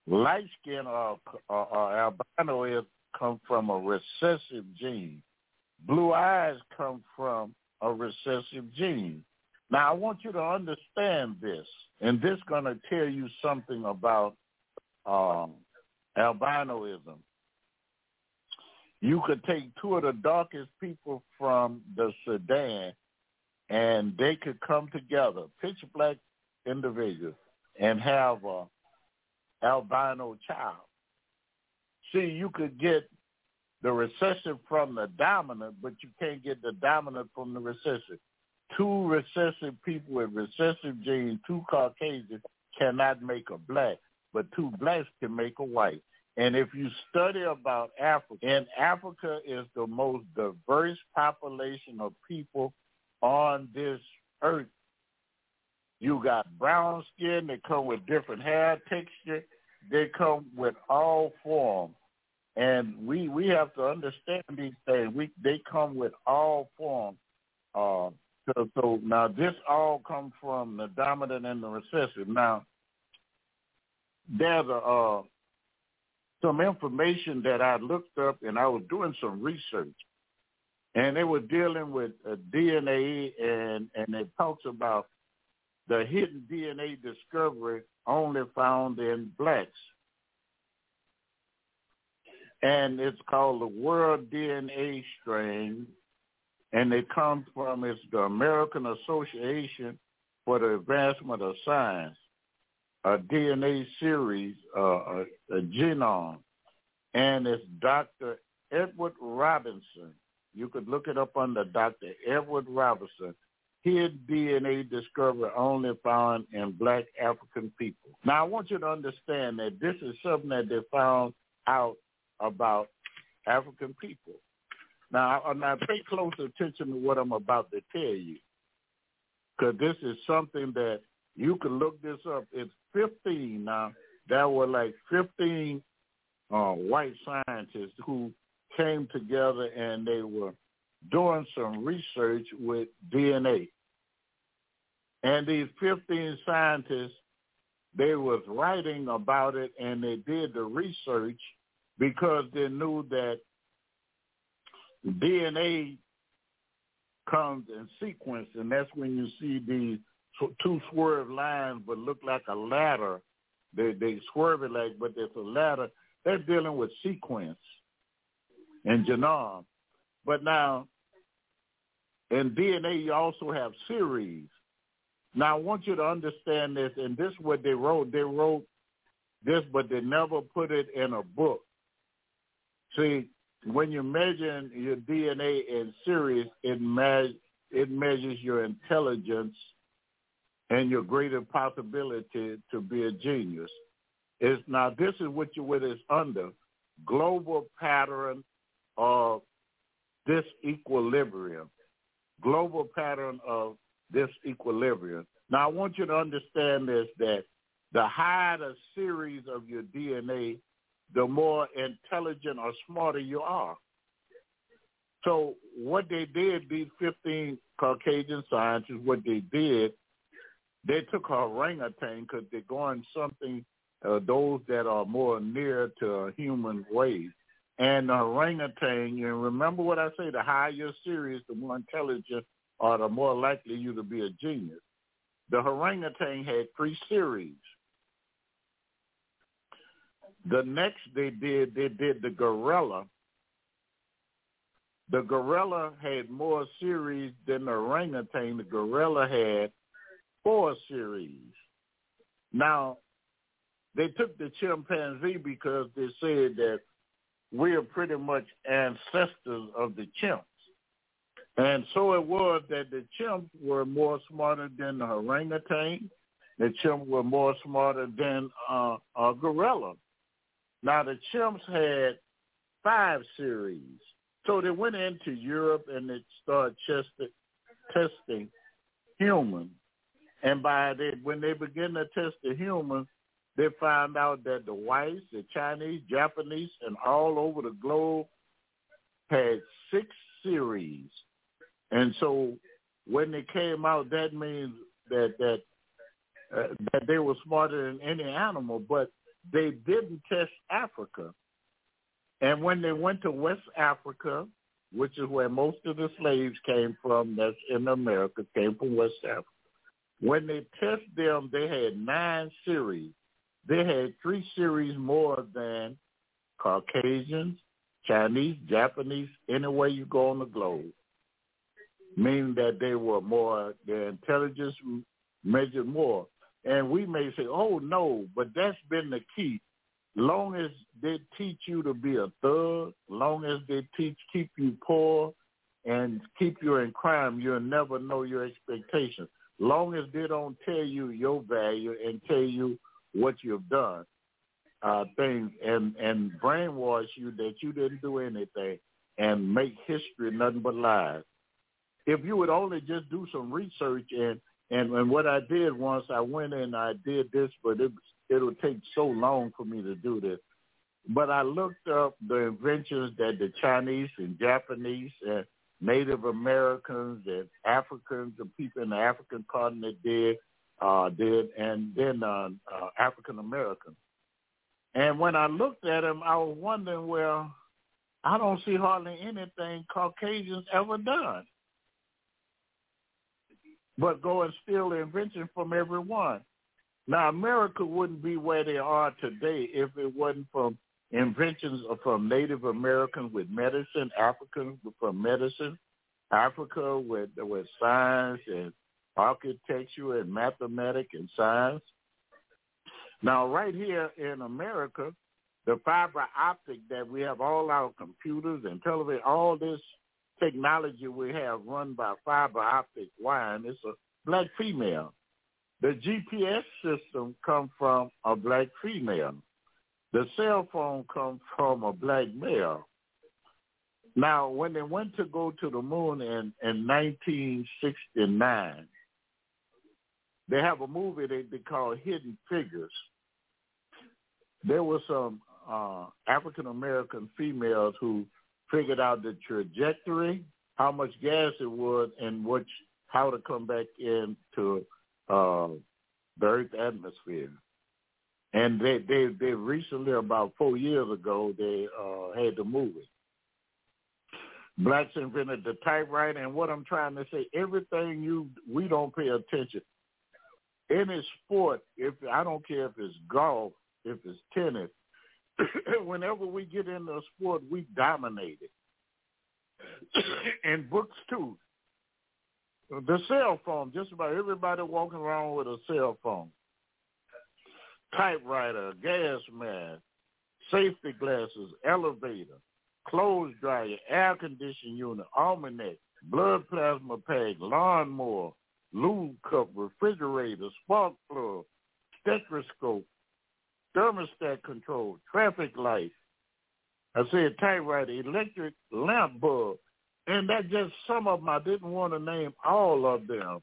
Light skin or, or, or albino is come from a recessive gene. Blue eyes come from a recessive gene. Now I want you to understand this, and this is going to tell you something about um, albinoism. You could take two of the darkest people from the Sudan and they could come together, pitch black individuals, and have a albino child. See, you could get the recessive from the dominant, but you can't get the dominant from the recessive. Two recessive people with recessive genes, two Caucasians, cannot make a black, but two blacks can make a white. And if you study about Africa, and Africa is the most diverse population of people on this earth. You got brown skin, they come with different hair texture, they come with all forms. And we we have to understand these things. We they come with all forms. Uh, so, so now this all comes from the dominant and the recessive. Now there's a uh, some information that I looked up, and I was doing some research, and they were dealing with uh, DNA, and and it talks about the hidden DNA discovery only found in blacks, and it's called the World DNA Strain, and it comes from it's the American Association for the Advancement of Science a DNA series, uh, a, a genome, and it's Dr. Edward Robinson. You could look it up under Dr. Edward Robinson. His DNA discovery only found in black African people. Now, I want you to understand that this is something that they found out about African people. Now, now pay close attention to what I'm about to tell you, because this is something that you can look this up. It's 15 now. There were like 15 uh, white scientists who came together and they were doing some research with DNA. And these 15 scientists, they was writing about it and they did the research because they knew that DNA comes in sequence, and that's when you see these two swerve lines but look like a ladder. They they swerve it like, but there's a ladder. They're dealing with sequence and genome. But now, in DNA, you also have series. Now, I want you to understand this, and this is what they wrote. They wrote this, but they never put it in a book. See, when you're measuring your DNA in series, it, me- it measures your intelligence and your greater possibility to be a genius. Is now this is what you what is under global pattern of this equilibrium. Global pattern of this equilibrium. Now I want you to understand this that the higher the series of your DNA, the more intelligent or smarter you are. So what they did, these 15 Caucasian scientists, what they did, they took a orangutan because they're going something, uh, those that are more near to human ways. And the orangutan, you remember what I say, the higher your series, the more intelligent or the more likely you to be a genius. The orangutan had three series. The next they did, they did the gorilla. The gorilla had more series than the orangutan. The gorilla had four series. Now, they took the chimpanzee because they said that we are pretty much ancestors of the chimps. And so it was that the chimps were more smarter than the orangutan. The chimps were more smarter than uh, a gorilla. Now the chimps had five series. So they went into Europe and they started testing humans. And by the, when they begin to test the humans, they found out that the whites, the Chinese, Japanese, and all over the globe had six series. And so when they came out, that means that that uh, that they were smarter than any animal, but they didn't test Africa. And when they went to West Africa, which is where most of the slaves came from, that's in America, came from West Africa. When they test them, they had nine series. They had three series more than Caucasians, Chinese, Japanese, anywhere you go on the globe. Meaning that they were more, their intelligence measured more. And we may say, oh no, but that's been the key. long as they teach you to be a thug, long as they teach keep you poor and keep you in crime, you'll never know your expectations. Long as they don't tell you your value and tell you what you've done, uh, things and and brainwash you that you didn't do anything and make history nothing but lies. If you would only just do some research and and, and what I did once, I went and I did this, but it it'll take so long for me to do this. But I looked up the inventions that the Chinese and Japanese and Native Americans and Africans, the people in the African continent did, uh, did, and then uh, uh, African Americans. And when I looked at them, I was wondering, well, I don't see hardly anything Caucasians ever done. But go and steal the invention from everyone. Now, America wouldn't be where they are today if it wasn't from inventions from Native Americans with medicine, Africans from medicine, Africa with with science and architecture and mathematics and science. Now, right here in America, the fiber optic that we have all our computers and television, all this technology we have run by fiber optic wiring, it's a black female. The GPS system comes from a black female. The cell phone comes from a black male. Now, when they went to go to the moon in, in 1969, they have a movie they, they call Hidden Figures. There were some uh, African American females who figured out the trajectory, how much gas it was, and which how to come back into uh, the Earth atmosphere. And they, they, they recently, about four years ago, they uh, had the movie. Blacks invented the typewriter, and what I'm trying to say, everything you we don't pay attention. Any sport, if I don't care if it's golf, if it's tennis, whenever we get into a sport, we dominate it. and books too. The cell phone, just about everybody walking around with a cell phone. Typewriter, gas mask, safety glasses, elevator, clothes dryer, air conditioning unit, almanac, blood plasma pack, lawnmower, lube cup, refrigerator, spark plug, stethoscope, thermostat control, traffic light. I said typewriter, electric lamp bulb, and that just some of them. I didn't want to name all of them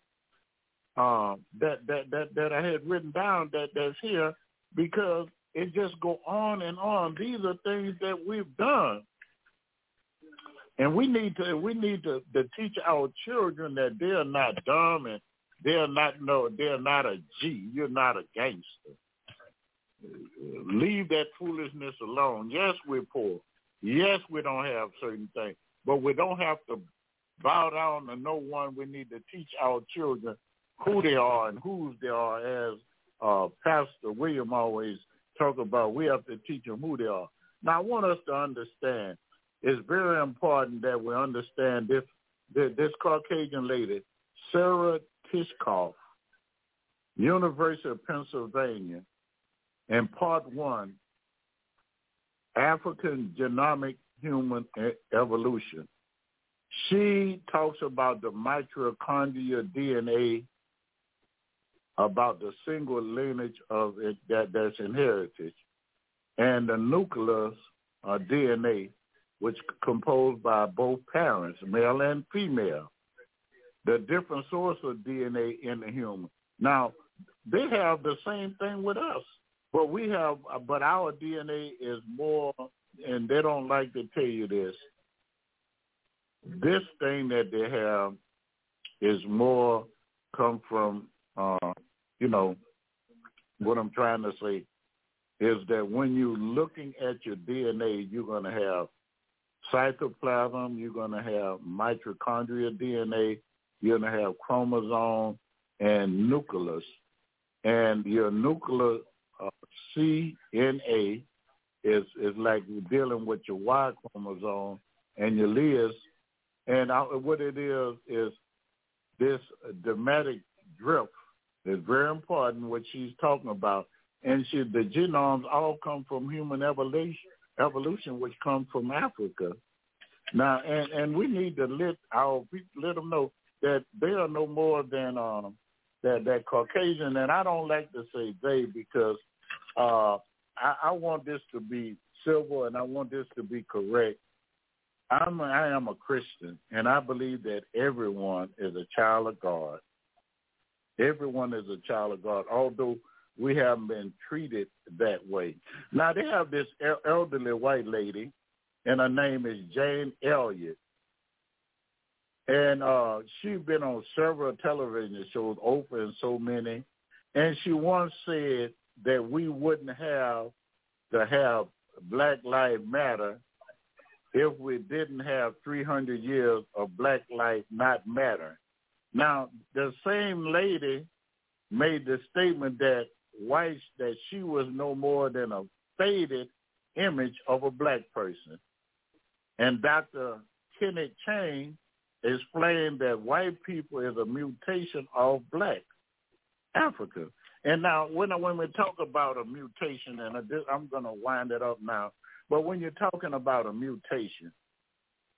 uh, that that that that I had written down that that's here because it just go on and on. These are things that we've done, and we need to we need to, to teach our children that they're not dumb and they're not no they're not a G. You're not a gangster. Leave that foolishness alone. Yes, we're poor. Yes, we don't have certain things. But we don't have to bow down to no one. We need to teach our children who they are and whose they are, as uh, Pastor William always talk about. We have to teach them who they are. Now, I want us to understand. It's very important that we understand this. This Caucasian lady, Sarah Tishkoff, University of Pennsylvania, in part one, African Genomic human evolution. She talks about the mitochondria DNA, about the single lineage of it that that's inherited, and the nucleus DNA, which composed by both parents, male and female. The different source of DNA in the human. Now, they have the same thing with us, but we have, but our DNA is more and they don't like to tell you this. This thing that they have is more come from, uh, you know, what I'm trying to say is that when you're looking at your DNA, you're going to have cytoplasm, you're going to have mitochondrial DNA, you're going to have chromosome and nucleus. And your nucleus, uh, CNA, is is like dealing with your Y chromosome and your Liz, and I, what it is is this dramatic drift is very important. What she's talking about, and she, the genomes all come from human evolution, evolution, which comes from Africa. Now, and and we need to let our let them know that they are no more than um, that that Caucasian. And I don't like to say they because uh, I, I want this to be civil and I want this to be correct. I'm a, I am a Christian, and I believe that everyone is a child of God. Everyone is a child of God, although we haven't been treated that way. Now they have this elderly white lady, and her name is Jane Elliott, and uh, she's been on several television shows, Oprah and so many, and she once said that we wouldn't have to have Black Lives Matter if we didn't have 300 years of Black Lives Not Matter. Now, the same lady made the statement that white that she was no more than a faded image of a black person. And Dr. Kenneth Chang explained that white people is a mutation of black Africa. And now, when when we talk about a mutation, and I'm going to wind it up now, but when you're talking about a mutation,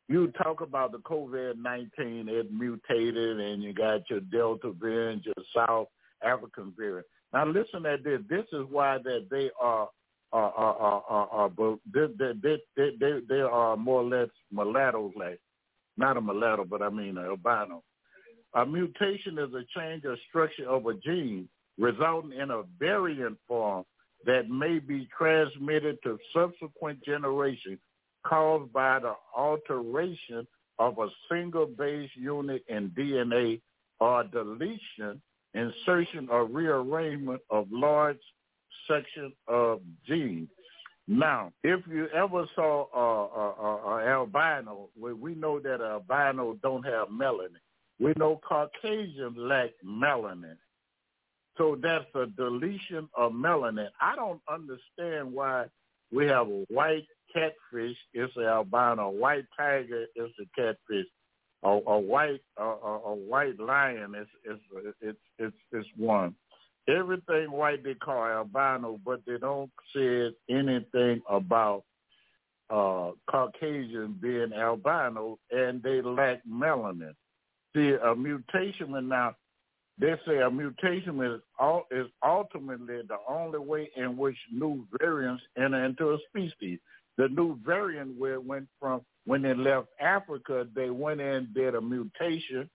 you talk about the COVID-19, it mutated, and you got your Delta variant, your South African variant. Now, listen at this. This is why that they are are are are, are, are they, they, they, they, they are more or less mulattoes, like not a mulatto, but I mean a albino. A mutation is a change of structure of a gene resulting in a variant form that may be transmitted to subsequent generations caused by the alteration of a single base unit in DNA or deletion, insertion, or rearrangement of large section of genes. Now, if you ever saw an albino, we know that albino don't have melanin. We know Caucasians lack melanin. So that's a deletion of melanin. I don't understand why we have a white catfish, it's an albino. A white tiger, it's a catfish. A, a white a, a, white lion is is it's it's it's one. Everything white they call albino, but they don't say anything about uh Caucasian being albino, and they lack melanin. See, a mutation now they say a mutation is is ultimately the only way in which new variants enter into a species. The new variant where went from when they left Africa, they went in did a mutation,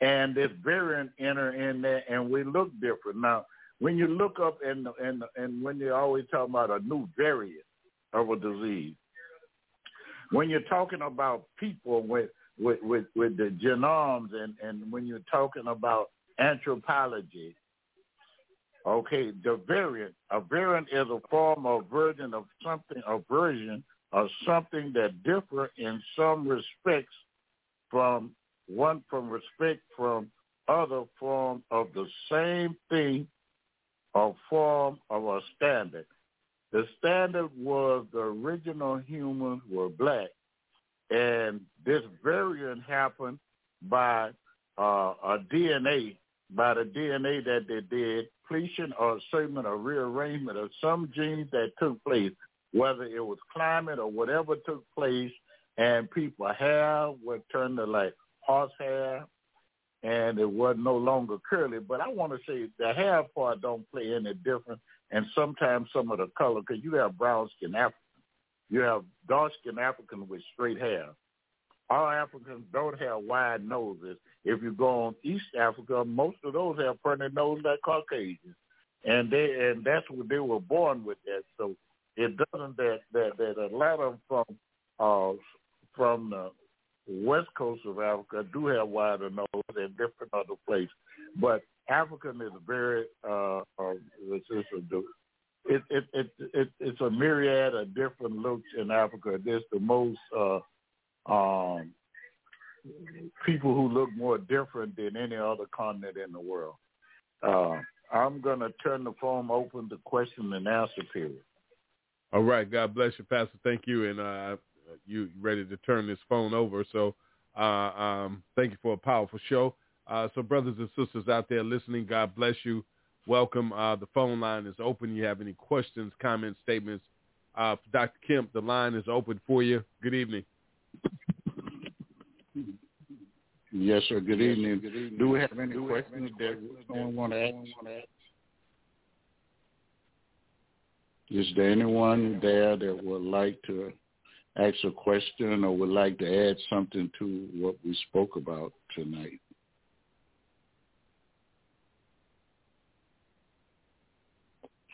and this variant enter in there, and we look different. Now, when you look up and and and when you're always talk about a new variant of a disease, when you're talking about people with with with, with the genomes, and and when you're talking about anthropology. Okay, the variant. A variant is a form of version of something, a version of something that differ in some respects from one from respect from other form of the same thing or form of a standard. The standard was the original humans were black, and this variant happened by uh, a DNA by the DNA that they did, depletion or segment or rearrangement of some genes that took place, whether it was climate or whatever took place, and people hair would turn to like horse hair, and it was no longer curly. But I want to say the hair part don't play any different, and sometimes some of the color, because you have brown skin African, you have dark skin African with straight hair. All Africans don't have wide noses. If you go on East Africa, most of those have pointed nose like Caucasians, and they and that's what they were born with that. So it doesn't that that that a lot of from uh from the west coast of Africa do have wider nose and different other places, but African is very uh, uh it's, a, it, it, it, it, it's a myriad of different looks in Africa. It's the most uh, um, people who look more different than any other continent in the world. Uh, I'm going to turn the phone open to question and answer period. All right. God bless you, Pastor. Thank you. And uh, you ready to turn this phone over. So uh, um, thank you for a powerful show. Uh, so brothers and sisters out there listening, God bless you welcome. Uh, the phone line is open. You have any questions, comments, statements? Uh, Dr. Kemp, the line is open for you. Good evening. Yes, sir. Good evening. Good evening. Do we have any Do questions have any that someone want to ask? Is there anyone there that would like to ask a question or would like to add something to what we spoke about tonight?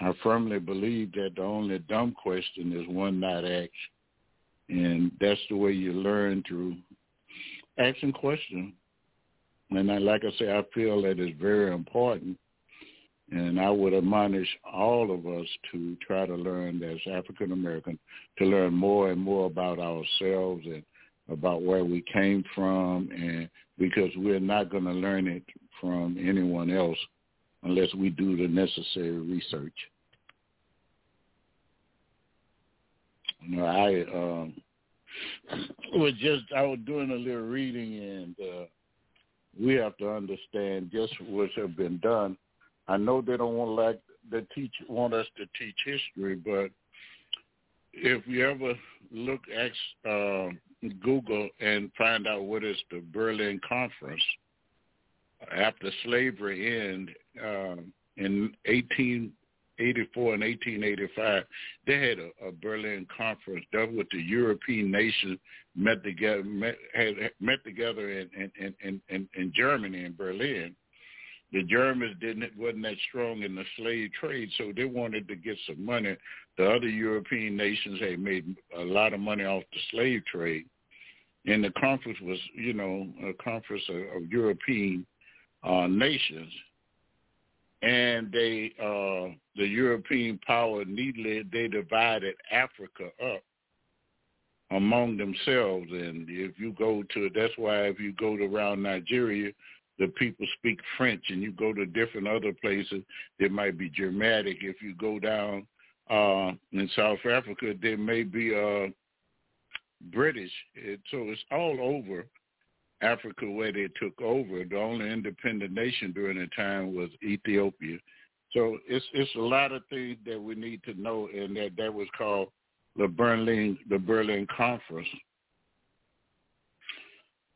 I firmly believe that the only dumb question is one not asked. And that's the way you learn through asking questions. And I, like I say, I feel that it's very important. And I would admonish all of us to try to learn as African American, to learn more and more about ourselves and about where we came from and because we're not going to learn it from anyone else unless we do the necessary research. You know, I um, was just I was doing a little reading, and uh, we have to understand just what have been done. I know they don't want like the teach want us to teach history, but if you ever look at uh, Google and find out what is the Berlin Conference after slavery ended uh, in 18 1884 and 1885, they had a, a Berlin conference done with the European nations met together met, had met together in in, in, in in Germany in Berlin. The Germans didn't wasn't that strong in the slave trade, so they wanted to get some money. The other European nations had made a lot of money off the slave trade, and the conference was, you know, a conference of, of European uh, nations and they uh the European power neatly they divided Africa up among themselves. And if you go to that's why if you go to around Nigeria the people speak French and you go to different other places there might be Germanic. If you go down uh in South Africa there may be uh British. It, so it's all over Africa where they took over. The only independent nation during the time was Ethiopia. So it's it's a lot of things that we need to know, and that that was called the Berlin the Berlin Conference.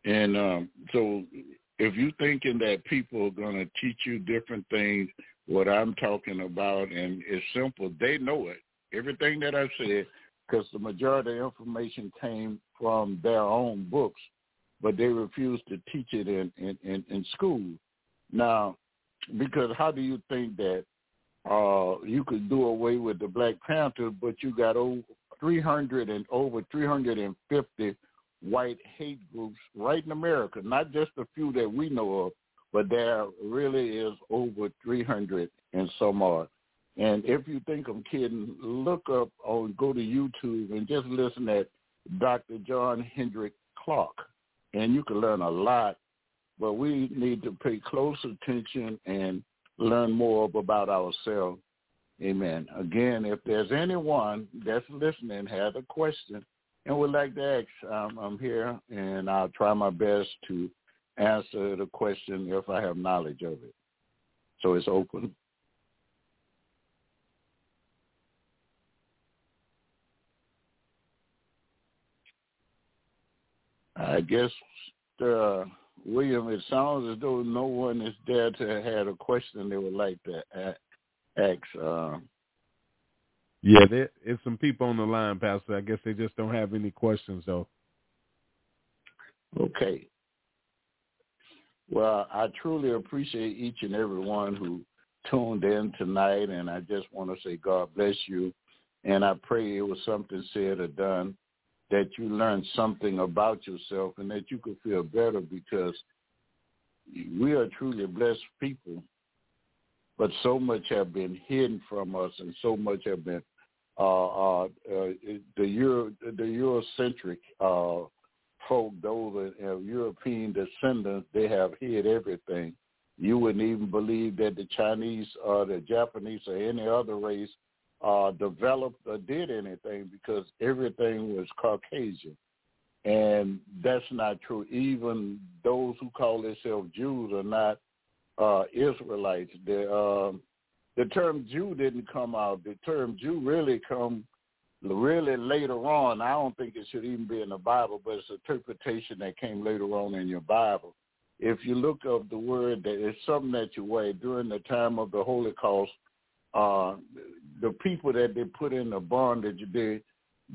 And um, so, if you're thinking that people are going to teach you different things, what I'm talking about, and it's simple, they know it. Everything that I've said, because the majority of information came from their own books but they refuse to teach it in, in, in, in school. Now, because how do you think that uh, you could do away with the Black Panther, but you got over 300 and over 350 white hate groups right in America, not just a few that we know of, but there really is over 300 and some odd. And if you think I'm kidding, look up or go to YouTube and just listen at Dr. John Henrik Clarke and you can learn a lot. But we need to pay close attention and learn more about ourselves. Amen. Again, if there's anyone that's listening has a question and would like to ask, um, I'm here and I'll try my best to answer the question if I have knowledge of it. So it's open. I guess, uh, William, it sounds as though no one is there to have a question they would like to ask. Uh, yeah, there is some people on the line, Pastor. I guess they just don't have any questions, though. Okay. Well, I truly appreciate each and every one who tuned in tonight, and I just want to say God bless you. And I pray it was something said or done that you learn something about yourself and that you could feel better because we are truly blessed people, but so much have been hidden from us and so much have been uh, uh, uh, the Euro, the Eurocentric uh, folk, those European descendants, they have hid everything. You wouldn't even believe that the Chinese or the Japanese or any other race uh, developed or did anything because everything was Caucasian. And that's not true. Even those who call themselves Jews are not uh, Israelites. The, uh, the term Jew didn't come out. The term Jew really come really later on. I don't think it should even be in the Bible, but it's interpretation that came later on in your Bible. If you look up the word, that it's something that you weigh during the time of the Holocaust. Uh, the people that they put in the bondage, they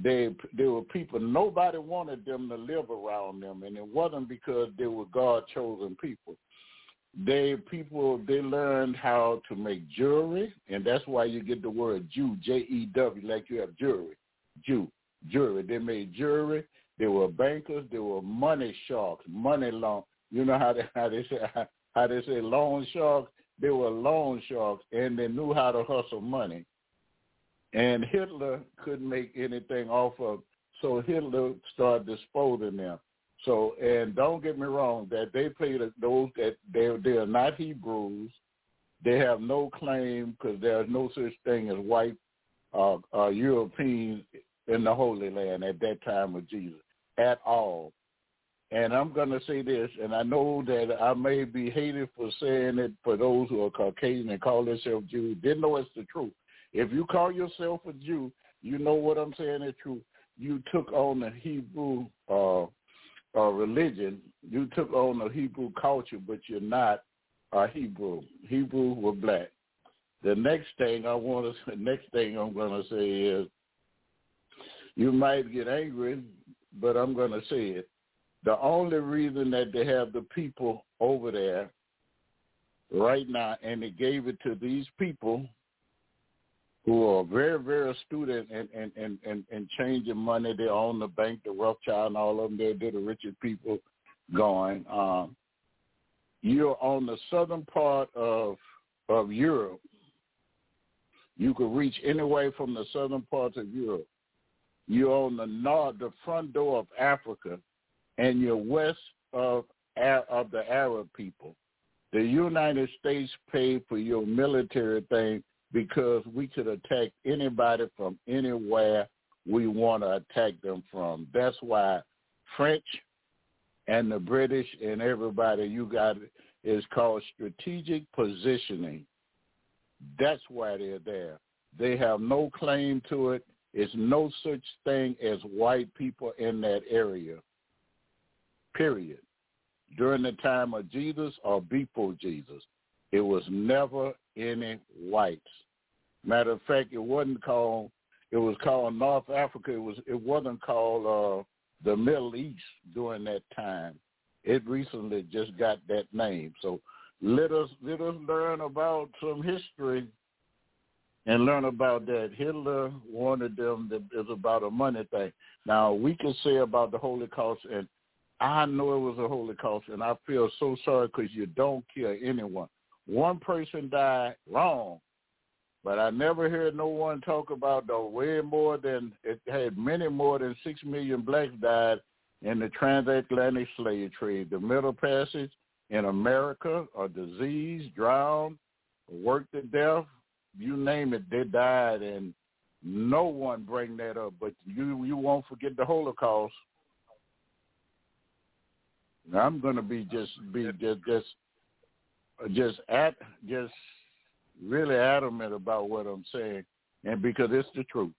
they they were people. Nobody wanted them to live around them, and it wasn't because they were God chosen people they people they learned how to make jewelry, and that's why you get the word Jew, J E W, like you have jewelry, Jew, jewelry. They made jewelry. They were bankers. They were money sharks, money long. You know how they how they say how they say loan sharks. They were loan sharks, and they knew how to hustle money. And Hitler couldn't make anything off of, so Hitler started disposing them. So, and don't get me wrong, that they play those that they they are not Hebrews. They have no claim because there's no such thing as white uh, uh, Europeans in the Holy Land at that time of Jesus at all. And I'm going to say this, and I know that I may be hated for saying it for those who are Caucasian and call themselves Jews. Didn't know it's the truth. If you call yourself a Jew, you know what I'm saying is true. You took on the Hebrew uh, uh, religion, you took on the Hebrew culture, but you're not a Hebrew. Hebrew were black. The next thing I want to, the next thing I'm going to say is, you might get angry, but I'm going to say it. The only reason that they have the people over there right now, and they gave it to these people who are very, very astute and, and, and, and, in changing money. They own the bank, the Rothschild, and all of them. They're, they're the richest people going. Um, you're on the southern part of of Europe. You could reach anywhere from the southern parts of Europe. You're on the north, the front door of Africa, and you're west of of the Arab people. The United States paid for your military thing because we could attack anybody from anywhere we want to attack them from. That's why French and the British and everybody you got is called strategic positioning. That's why they're there. They have no claim to it. It's no such thing as white people in that area. Period. During the time of Jesus or before Jesus, it was never any whites. Matter of fact, it wasn't called. It was called North Africa. It was. It wasn't called uh, the Middle East during that time. It recently just got that name. So let us let us learn about some history and learn about that. Hitler wanted them that it about a money thing. Now we can say about the Holocaust, and I know it was a Holocaust, and I feel so sorry because you don't kill anyone. One person died wrong, but I never heard no one talk about the way more than it had many more than six million blacks died in the transatlantic slave trade. The Middle Passage in America, a disease, drowned, worked to death, you name it, they died, and no one bring that up. But you you won't forget the Holocaust. I'm gonna be just be just just just at just really adamant about what I'm saying, and because it's the truth.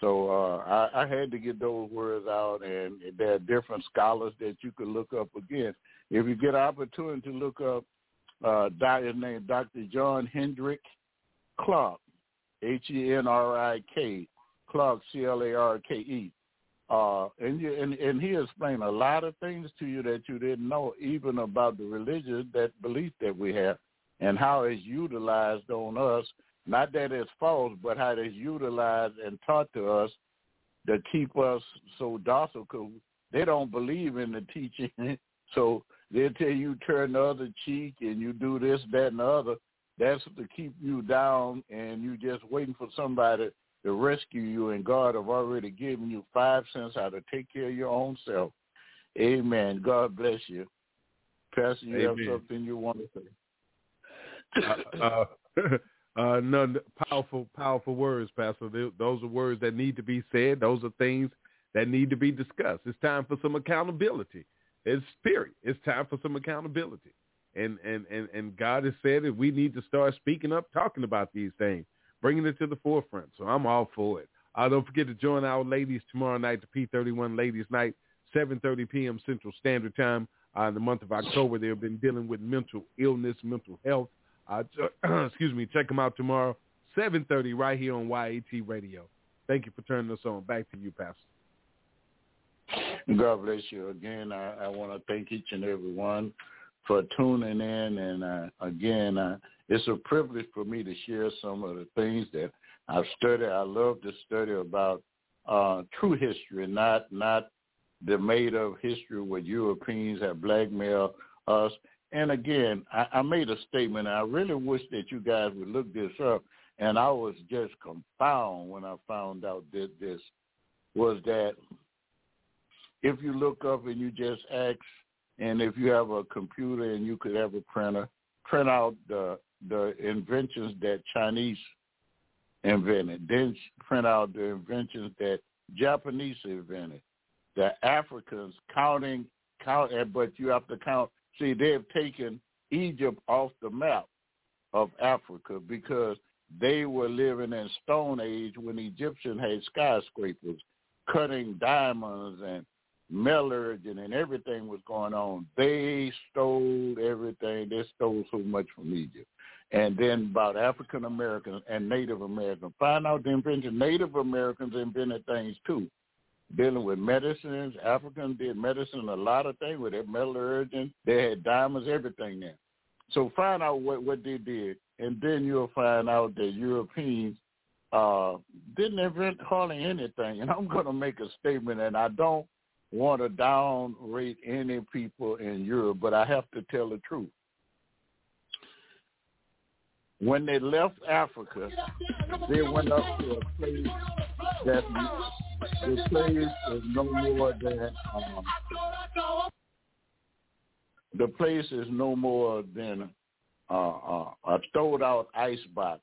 So uh, I, I had to get those words out, and there are different scholars that you could look up again. If you get an opportunity to look up uh, his name, Dr. John Henrik Clarke, H-E-N-R-I-K, Clarke, C-L-A-R-K-E. Uh, and, you, and and he explained a lot of things to you that you didn't know, even about the religion, that belief that we have and how it's utilized on us. Not that it's false, but how it's utilized and taught to us to keep us so docile because they don't believe in the teaching. so they tell you turn the other cheek and you do this, that, and the other. That's to keep you down and you just waiting for somebody to rescue you. And God have already given you five cents how to take care of your own self. Amen. God bless you. Pastor, you Amen. have something you want to say? uh, uh, none powerful, powerful words, Pastor. Those are words that need to be said. Those are things that need to be discussed. It's time for some accountability. It's spirit. It's time for some accountability. and and and and God has said that we need to start speaking up, talking about these things, bringing it to the forefront. So I'm all for it. Uh, don't forget to join our ladies tomorrow night, the P31 Ladies Night, 7:30 p.m. Central Standard Time. Uh, in the month of October, they've been dealing with mental illness, mental health. Uh, excuse me. Check them out tomorrow, 7:30, right here on YAT Radio. Thank you for turning us on. Back to you, Pastor. God bless you again. I, I want to thank each and every one for tuning in. And uh, again, uh, it's a privilege for me to share some of the things that I've studied. I love to study about uh, true history, not not the made of history where Europeans have blackmailed us. And again, I, I made a statement. I really wish that you guys would look this up. And I was just confounded when I found out that this was that if you look up and you just ask, and if you have a computer and you could have a printer, print out the the inventions that Chinese invented, then print out the inventions that Japanese invented, the Africans counting count, but you have to count. See, they've taken Egypt off the map of Africa because they were living in Stone Age when Egyptians had skyscrapers, cutting diamonds and metallurgy and everything was going on. They stole everything. They stole so much from Egypt. And then about African Americans and Native Americans. Find out the invention. Native Americans invented things too. Dealing with medicines. Africans did medicine, a lot of things with their metallurgy. They had diamonds, everything there. So find out what, what they did. And then you'll find out that Europeans uh, didn't invent hardly anything. And I'm going to make a statement, and I don't want to downrate any people in Europe, but I have to tell the truth. When they left Africa, they went up to a place that the place is no more than um, the place is no more than uh, uh, a throwed out ice box.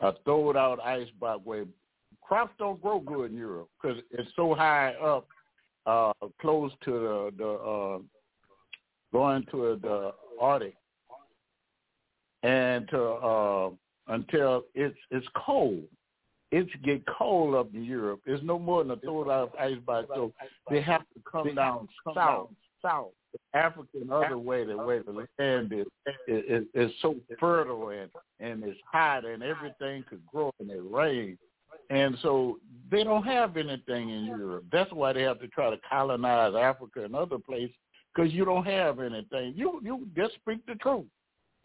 A throwed out ice box where crops don't grow good in Europe because it's so high up, uh, close to the, the uh, going to the Arctic, and to, uh, until it's it's cold. It's get cold up in Europe. It's no more than a throw out icebox, so they have to come down south, south. Africa and other way the way the land is is, is so fertile and and it's hot and everything could grow and it rains and so they don't have anything in Europe. That's why they have to try to colonize Africa and other places because you don't have anything. You you just speak the truth.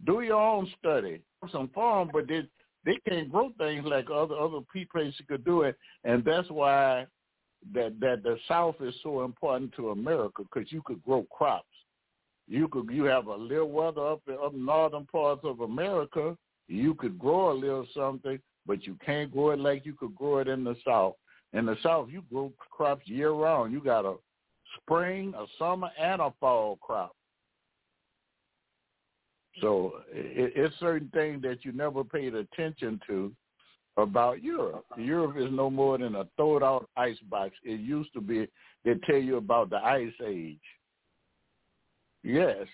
Do your own study. Some farm, but they they can't grow things like other other places could do it, and that's why that that the South is so important to America because you could grow crops. You could you have a little weather up in up northern parts of America. You could grow a little something, but you can't grow it like you could grow it in the South. In the South, you grow crops year round. You got a spring, a summer, and a fall crop. So it, it's certain things that you never paid attention to about Europe. Europe is no more than a throw out ice box. It used to be they tell you about the ice age. Yes,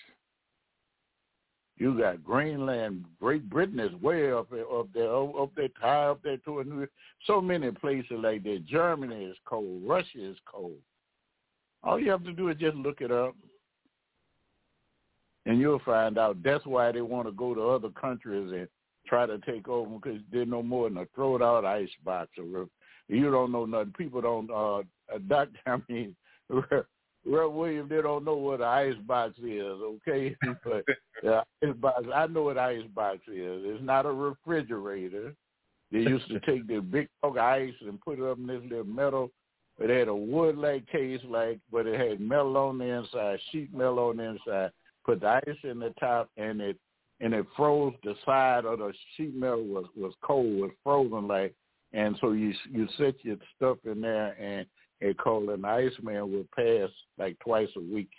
you got Greenland, Great Britain is way up there, up there, up there, high up there to new. So many places like that. Germany is cold. Russia is cold. All you have to do is just look it up, and you'll find out. That's why they want to go to other countries and try to take over because they're no more than a throw it out ice box. Or you don't know nothing. People don't. uh Doctor, I mean, well, William, they don't know what an ice box is, okay? but yeah, ice box, I know what ice box is. It's not a refrigerator. They used to take the big of ice and put it up in this little metal. It had a wood-like case, like, but it had metal on the inside, sheet metal on the inside. Put the ice in the top, and it and it froze the side of the sheet metal was was cold, was frozen like, and so you you set your stuff in there, and a cold and the Iceman would pass like twice a week,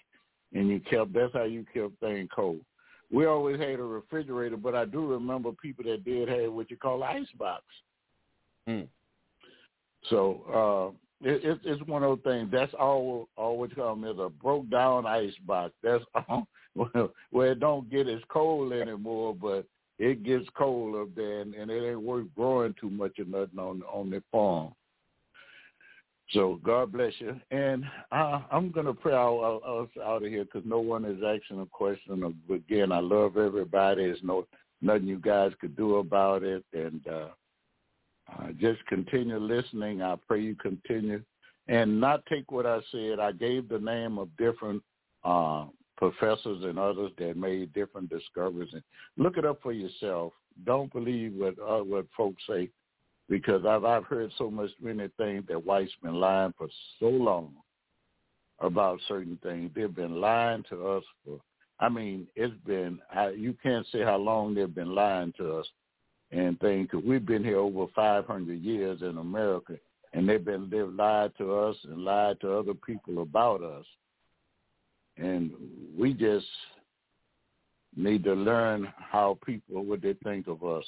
and you kept. That's how you kept things cold. We always had a refrigerator, but I do remember people that did have what you call ice box. Hmm. So uh, it, it, it's one of those things. That's all always come as a broke down ice box. That's all, where it don't get as cold anymore, but it gets cold up there, and, and it ain't worth growing too much of nothing on on the farm. So God bless you, and I, I'm gonna pray out, us out of here because no one is asking a question. Again, I love everybody. There's no nothing you guys could do about it, and uh, uh, just continue listening. I pray you continue, and not take what I said. I gave the name of different uh, professors and others that made different discoveries. And look it up for yourself. Don't believe what uh, what folks say because I've I've heard so much many things that whites been lying for so long about certain things. They've been lying to us for. I mean, it's been I, you can't say how long they've been lying to us and things because we've been here over 500 years in America, and they've been they've lied to us and lied to other people about us, and we just need to learn how people what they think of us.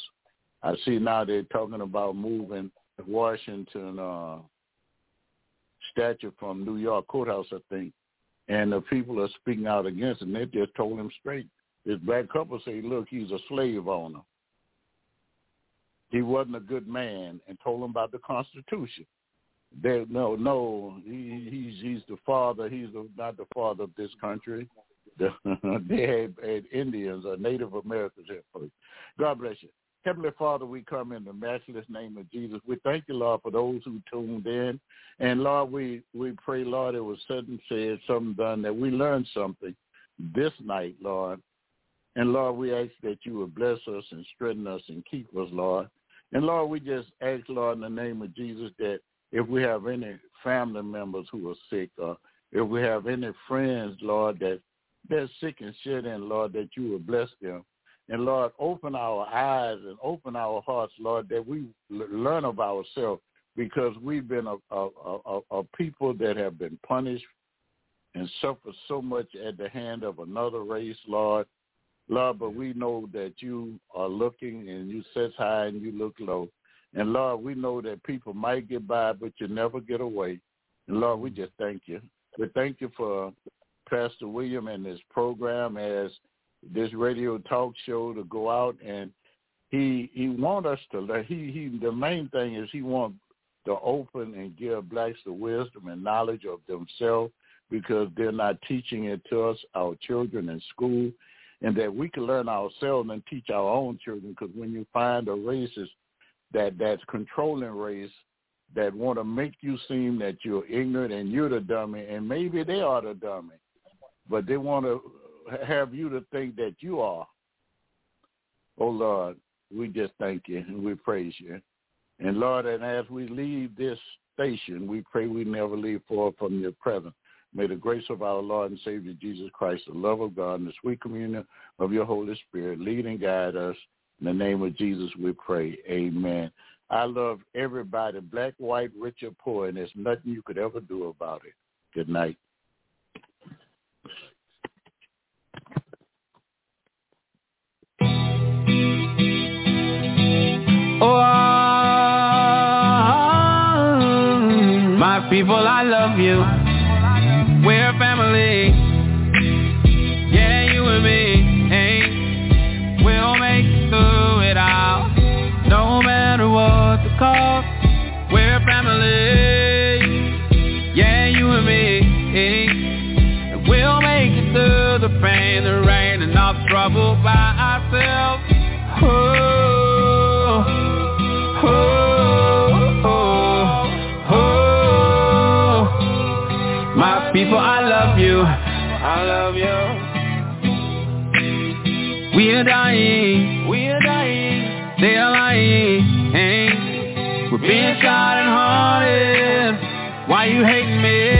I see now they're talking about moving Washington uh, statue from New York courthouse, I think, and the people are speaking out against it. And they just told him straight. This black couple say, "Look, he's a slave owner. He wasn't a good man," and told him about the Constitution. They no, no, he, he's he's the father. He's the, not the father of this country. The, they had, had Indians or Native Americans here. God bless you. Heavenly Father, we come in the matchless name of Jesus. We thank you, Lord, for those who tuned in. And Lord, we, we pray, Lord, it was and said, something done, that we learned something this night, Lord. And Lord, we ask that you would bless us and strengthen us and keep us, Lord. And Lord, we just ask, Lord, in the name of Jesus, that if we have any family members who are sick or if we have any friends, Lord, that they're sick and shit in, Lord, that you will bless them. And Lord, open our eyes and open our hearts, Lord, that we learn of ourselves because we've been a, a, a, a people that have been punished and suffered so much at the hand of another race, Lord. Lord, but we know that you are looking and you sit high and you look low. And Lord, we know that people might get by, but you never get away. And Lord, we just thank you. We thank you for Pastor William and his program as this radio talk show to go out and he he want us to he he the main thing is he want to open and give blacks the wisdom and knowledge of themselves because they're not teaching it to us our children in school and that we can learn ourselves and teach our own children because when you find a racist that that's controlling race that want to make you seem that you're ignorant and you're the dummy and maybe they are the dummy but they want to have you to think that you are. Oh Lord, we just thank you and we praise you. And Lord, and as we leave this station, we pray we never leave far from your presence. May the grace of our Lord and Savior Jesus Christ, the love of God, and the sweet communion of your Holy Spirit lead and guide us. In the name of Jesus we pray. Amen. I love everybody, black, white, rich, or poor, and there's nothing you could ever do about it. Good night. People, I love you. We're We are dying. We are dying. They are lying. We're being shot and haunted. Why you hating me?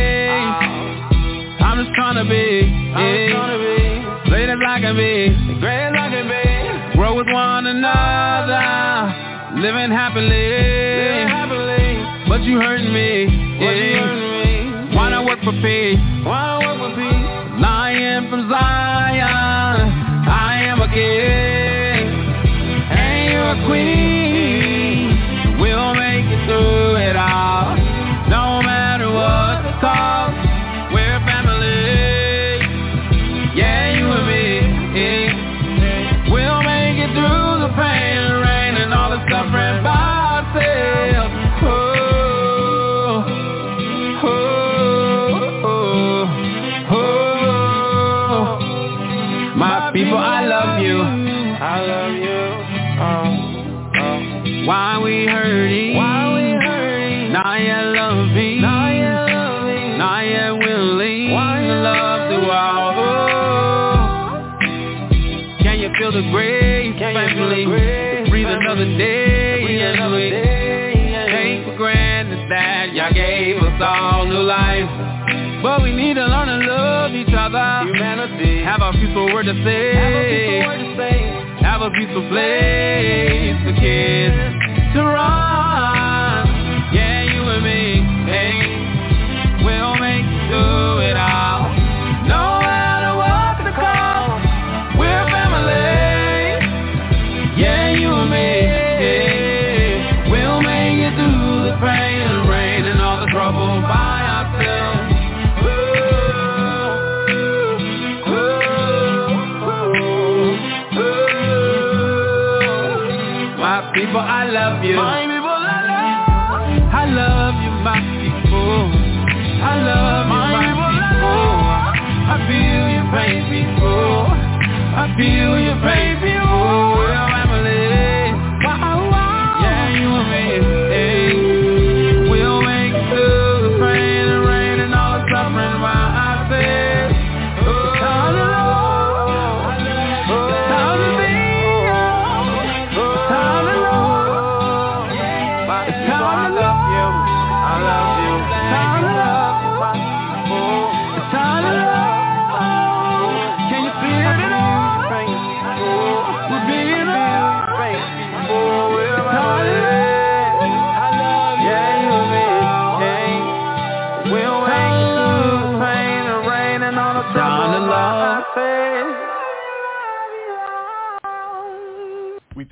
I'm just trying to be. Hey. Late as I can be. Great as I can be. Grow with one another. Living happily. Living happily. But you hurting me. Yeah for peace. Wanna work for peace. Can you feel the grace, Can you family? feel the grace, Breathe family? another day. Breathe another day, yes, Take for granted that y'all gave us all new life. But we need to learn to love each other. Humanity. Have a peaceful word to say. Have a peaceful word to say. Have a peaceful place for kids to run.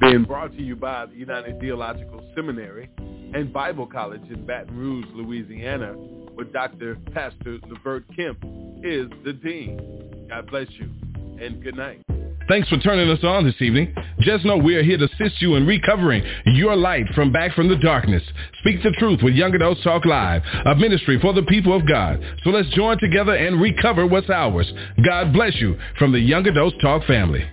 being brought to you by the United Theological Seminary and Bible College in Baton Rouge, Louisiana, where Dr. Pastor Levert Kemp is the dean. God bless you and good night. Thanks for turning us on this evening. Just know we are here to assist you in recovering your light from back from the darkness. Speak the truth with Young Adults Talk Live, a ministry for the people of God. So let's join together and recover what's ours. God bless you from the Young Adults Talk family.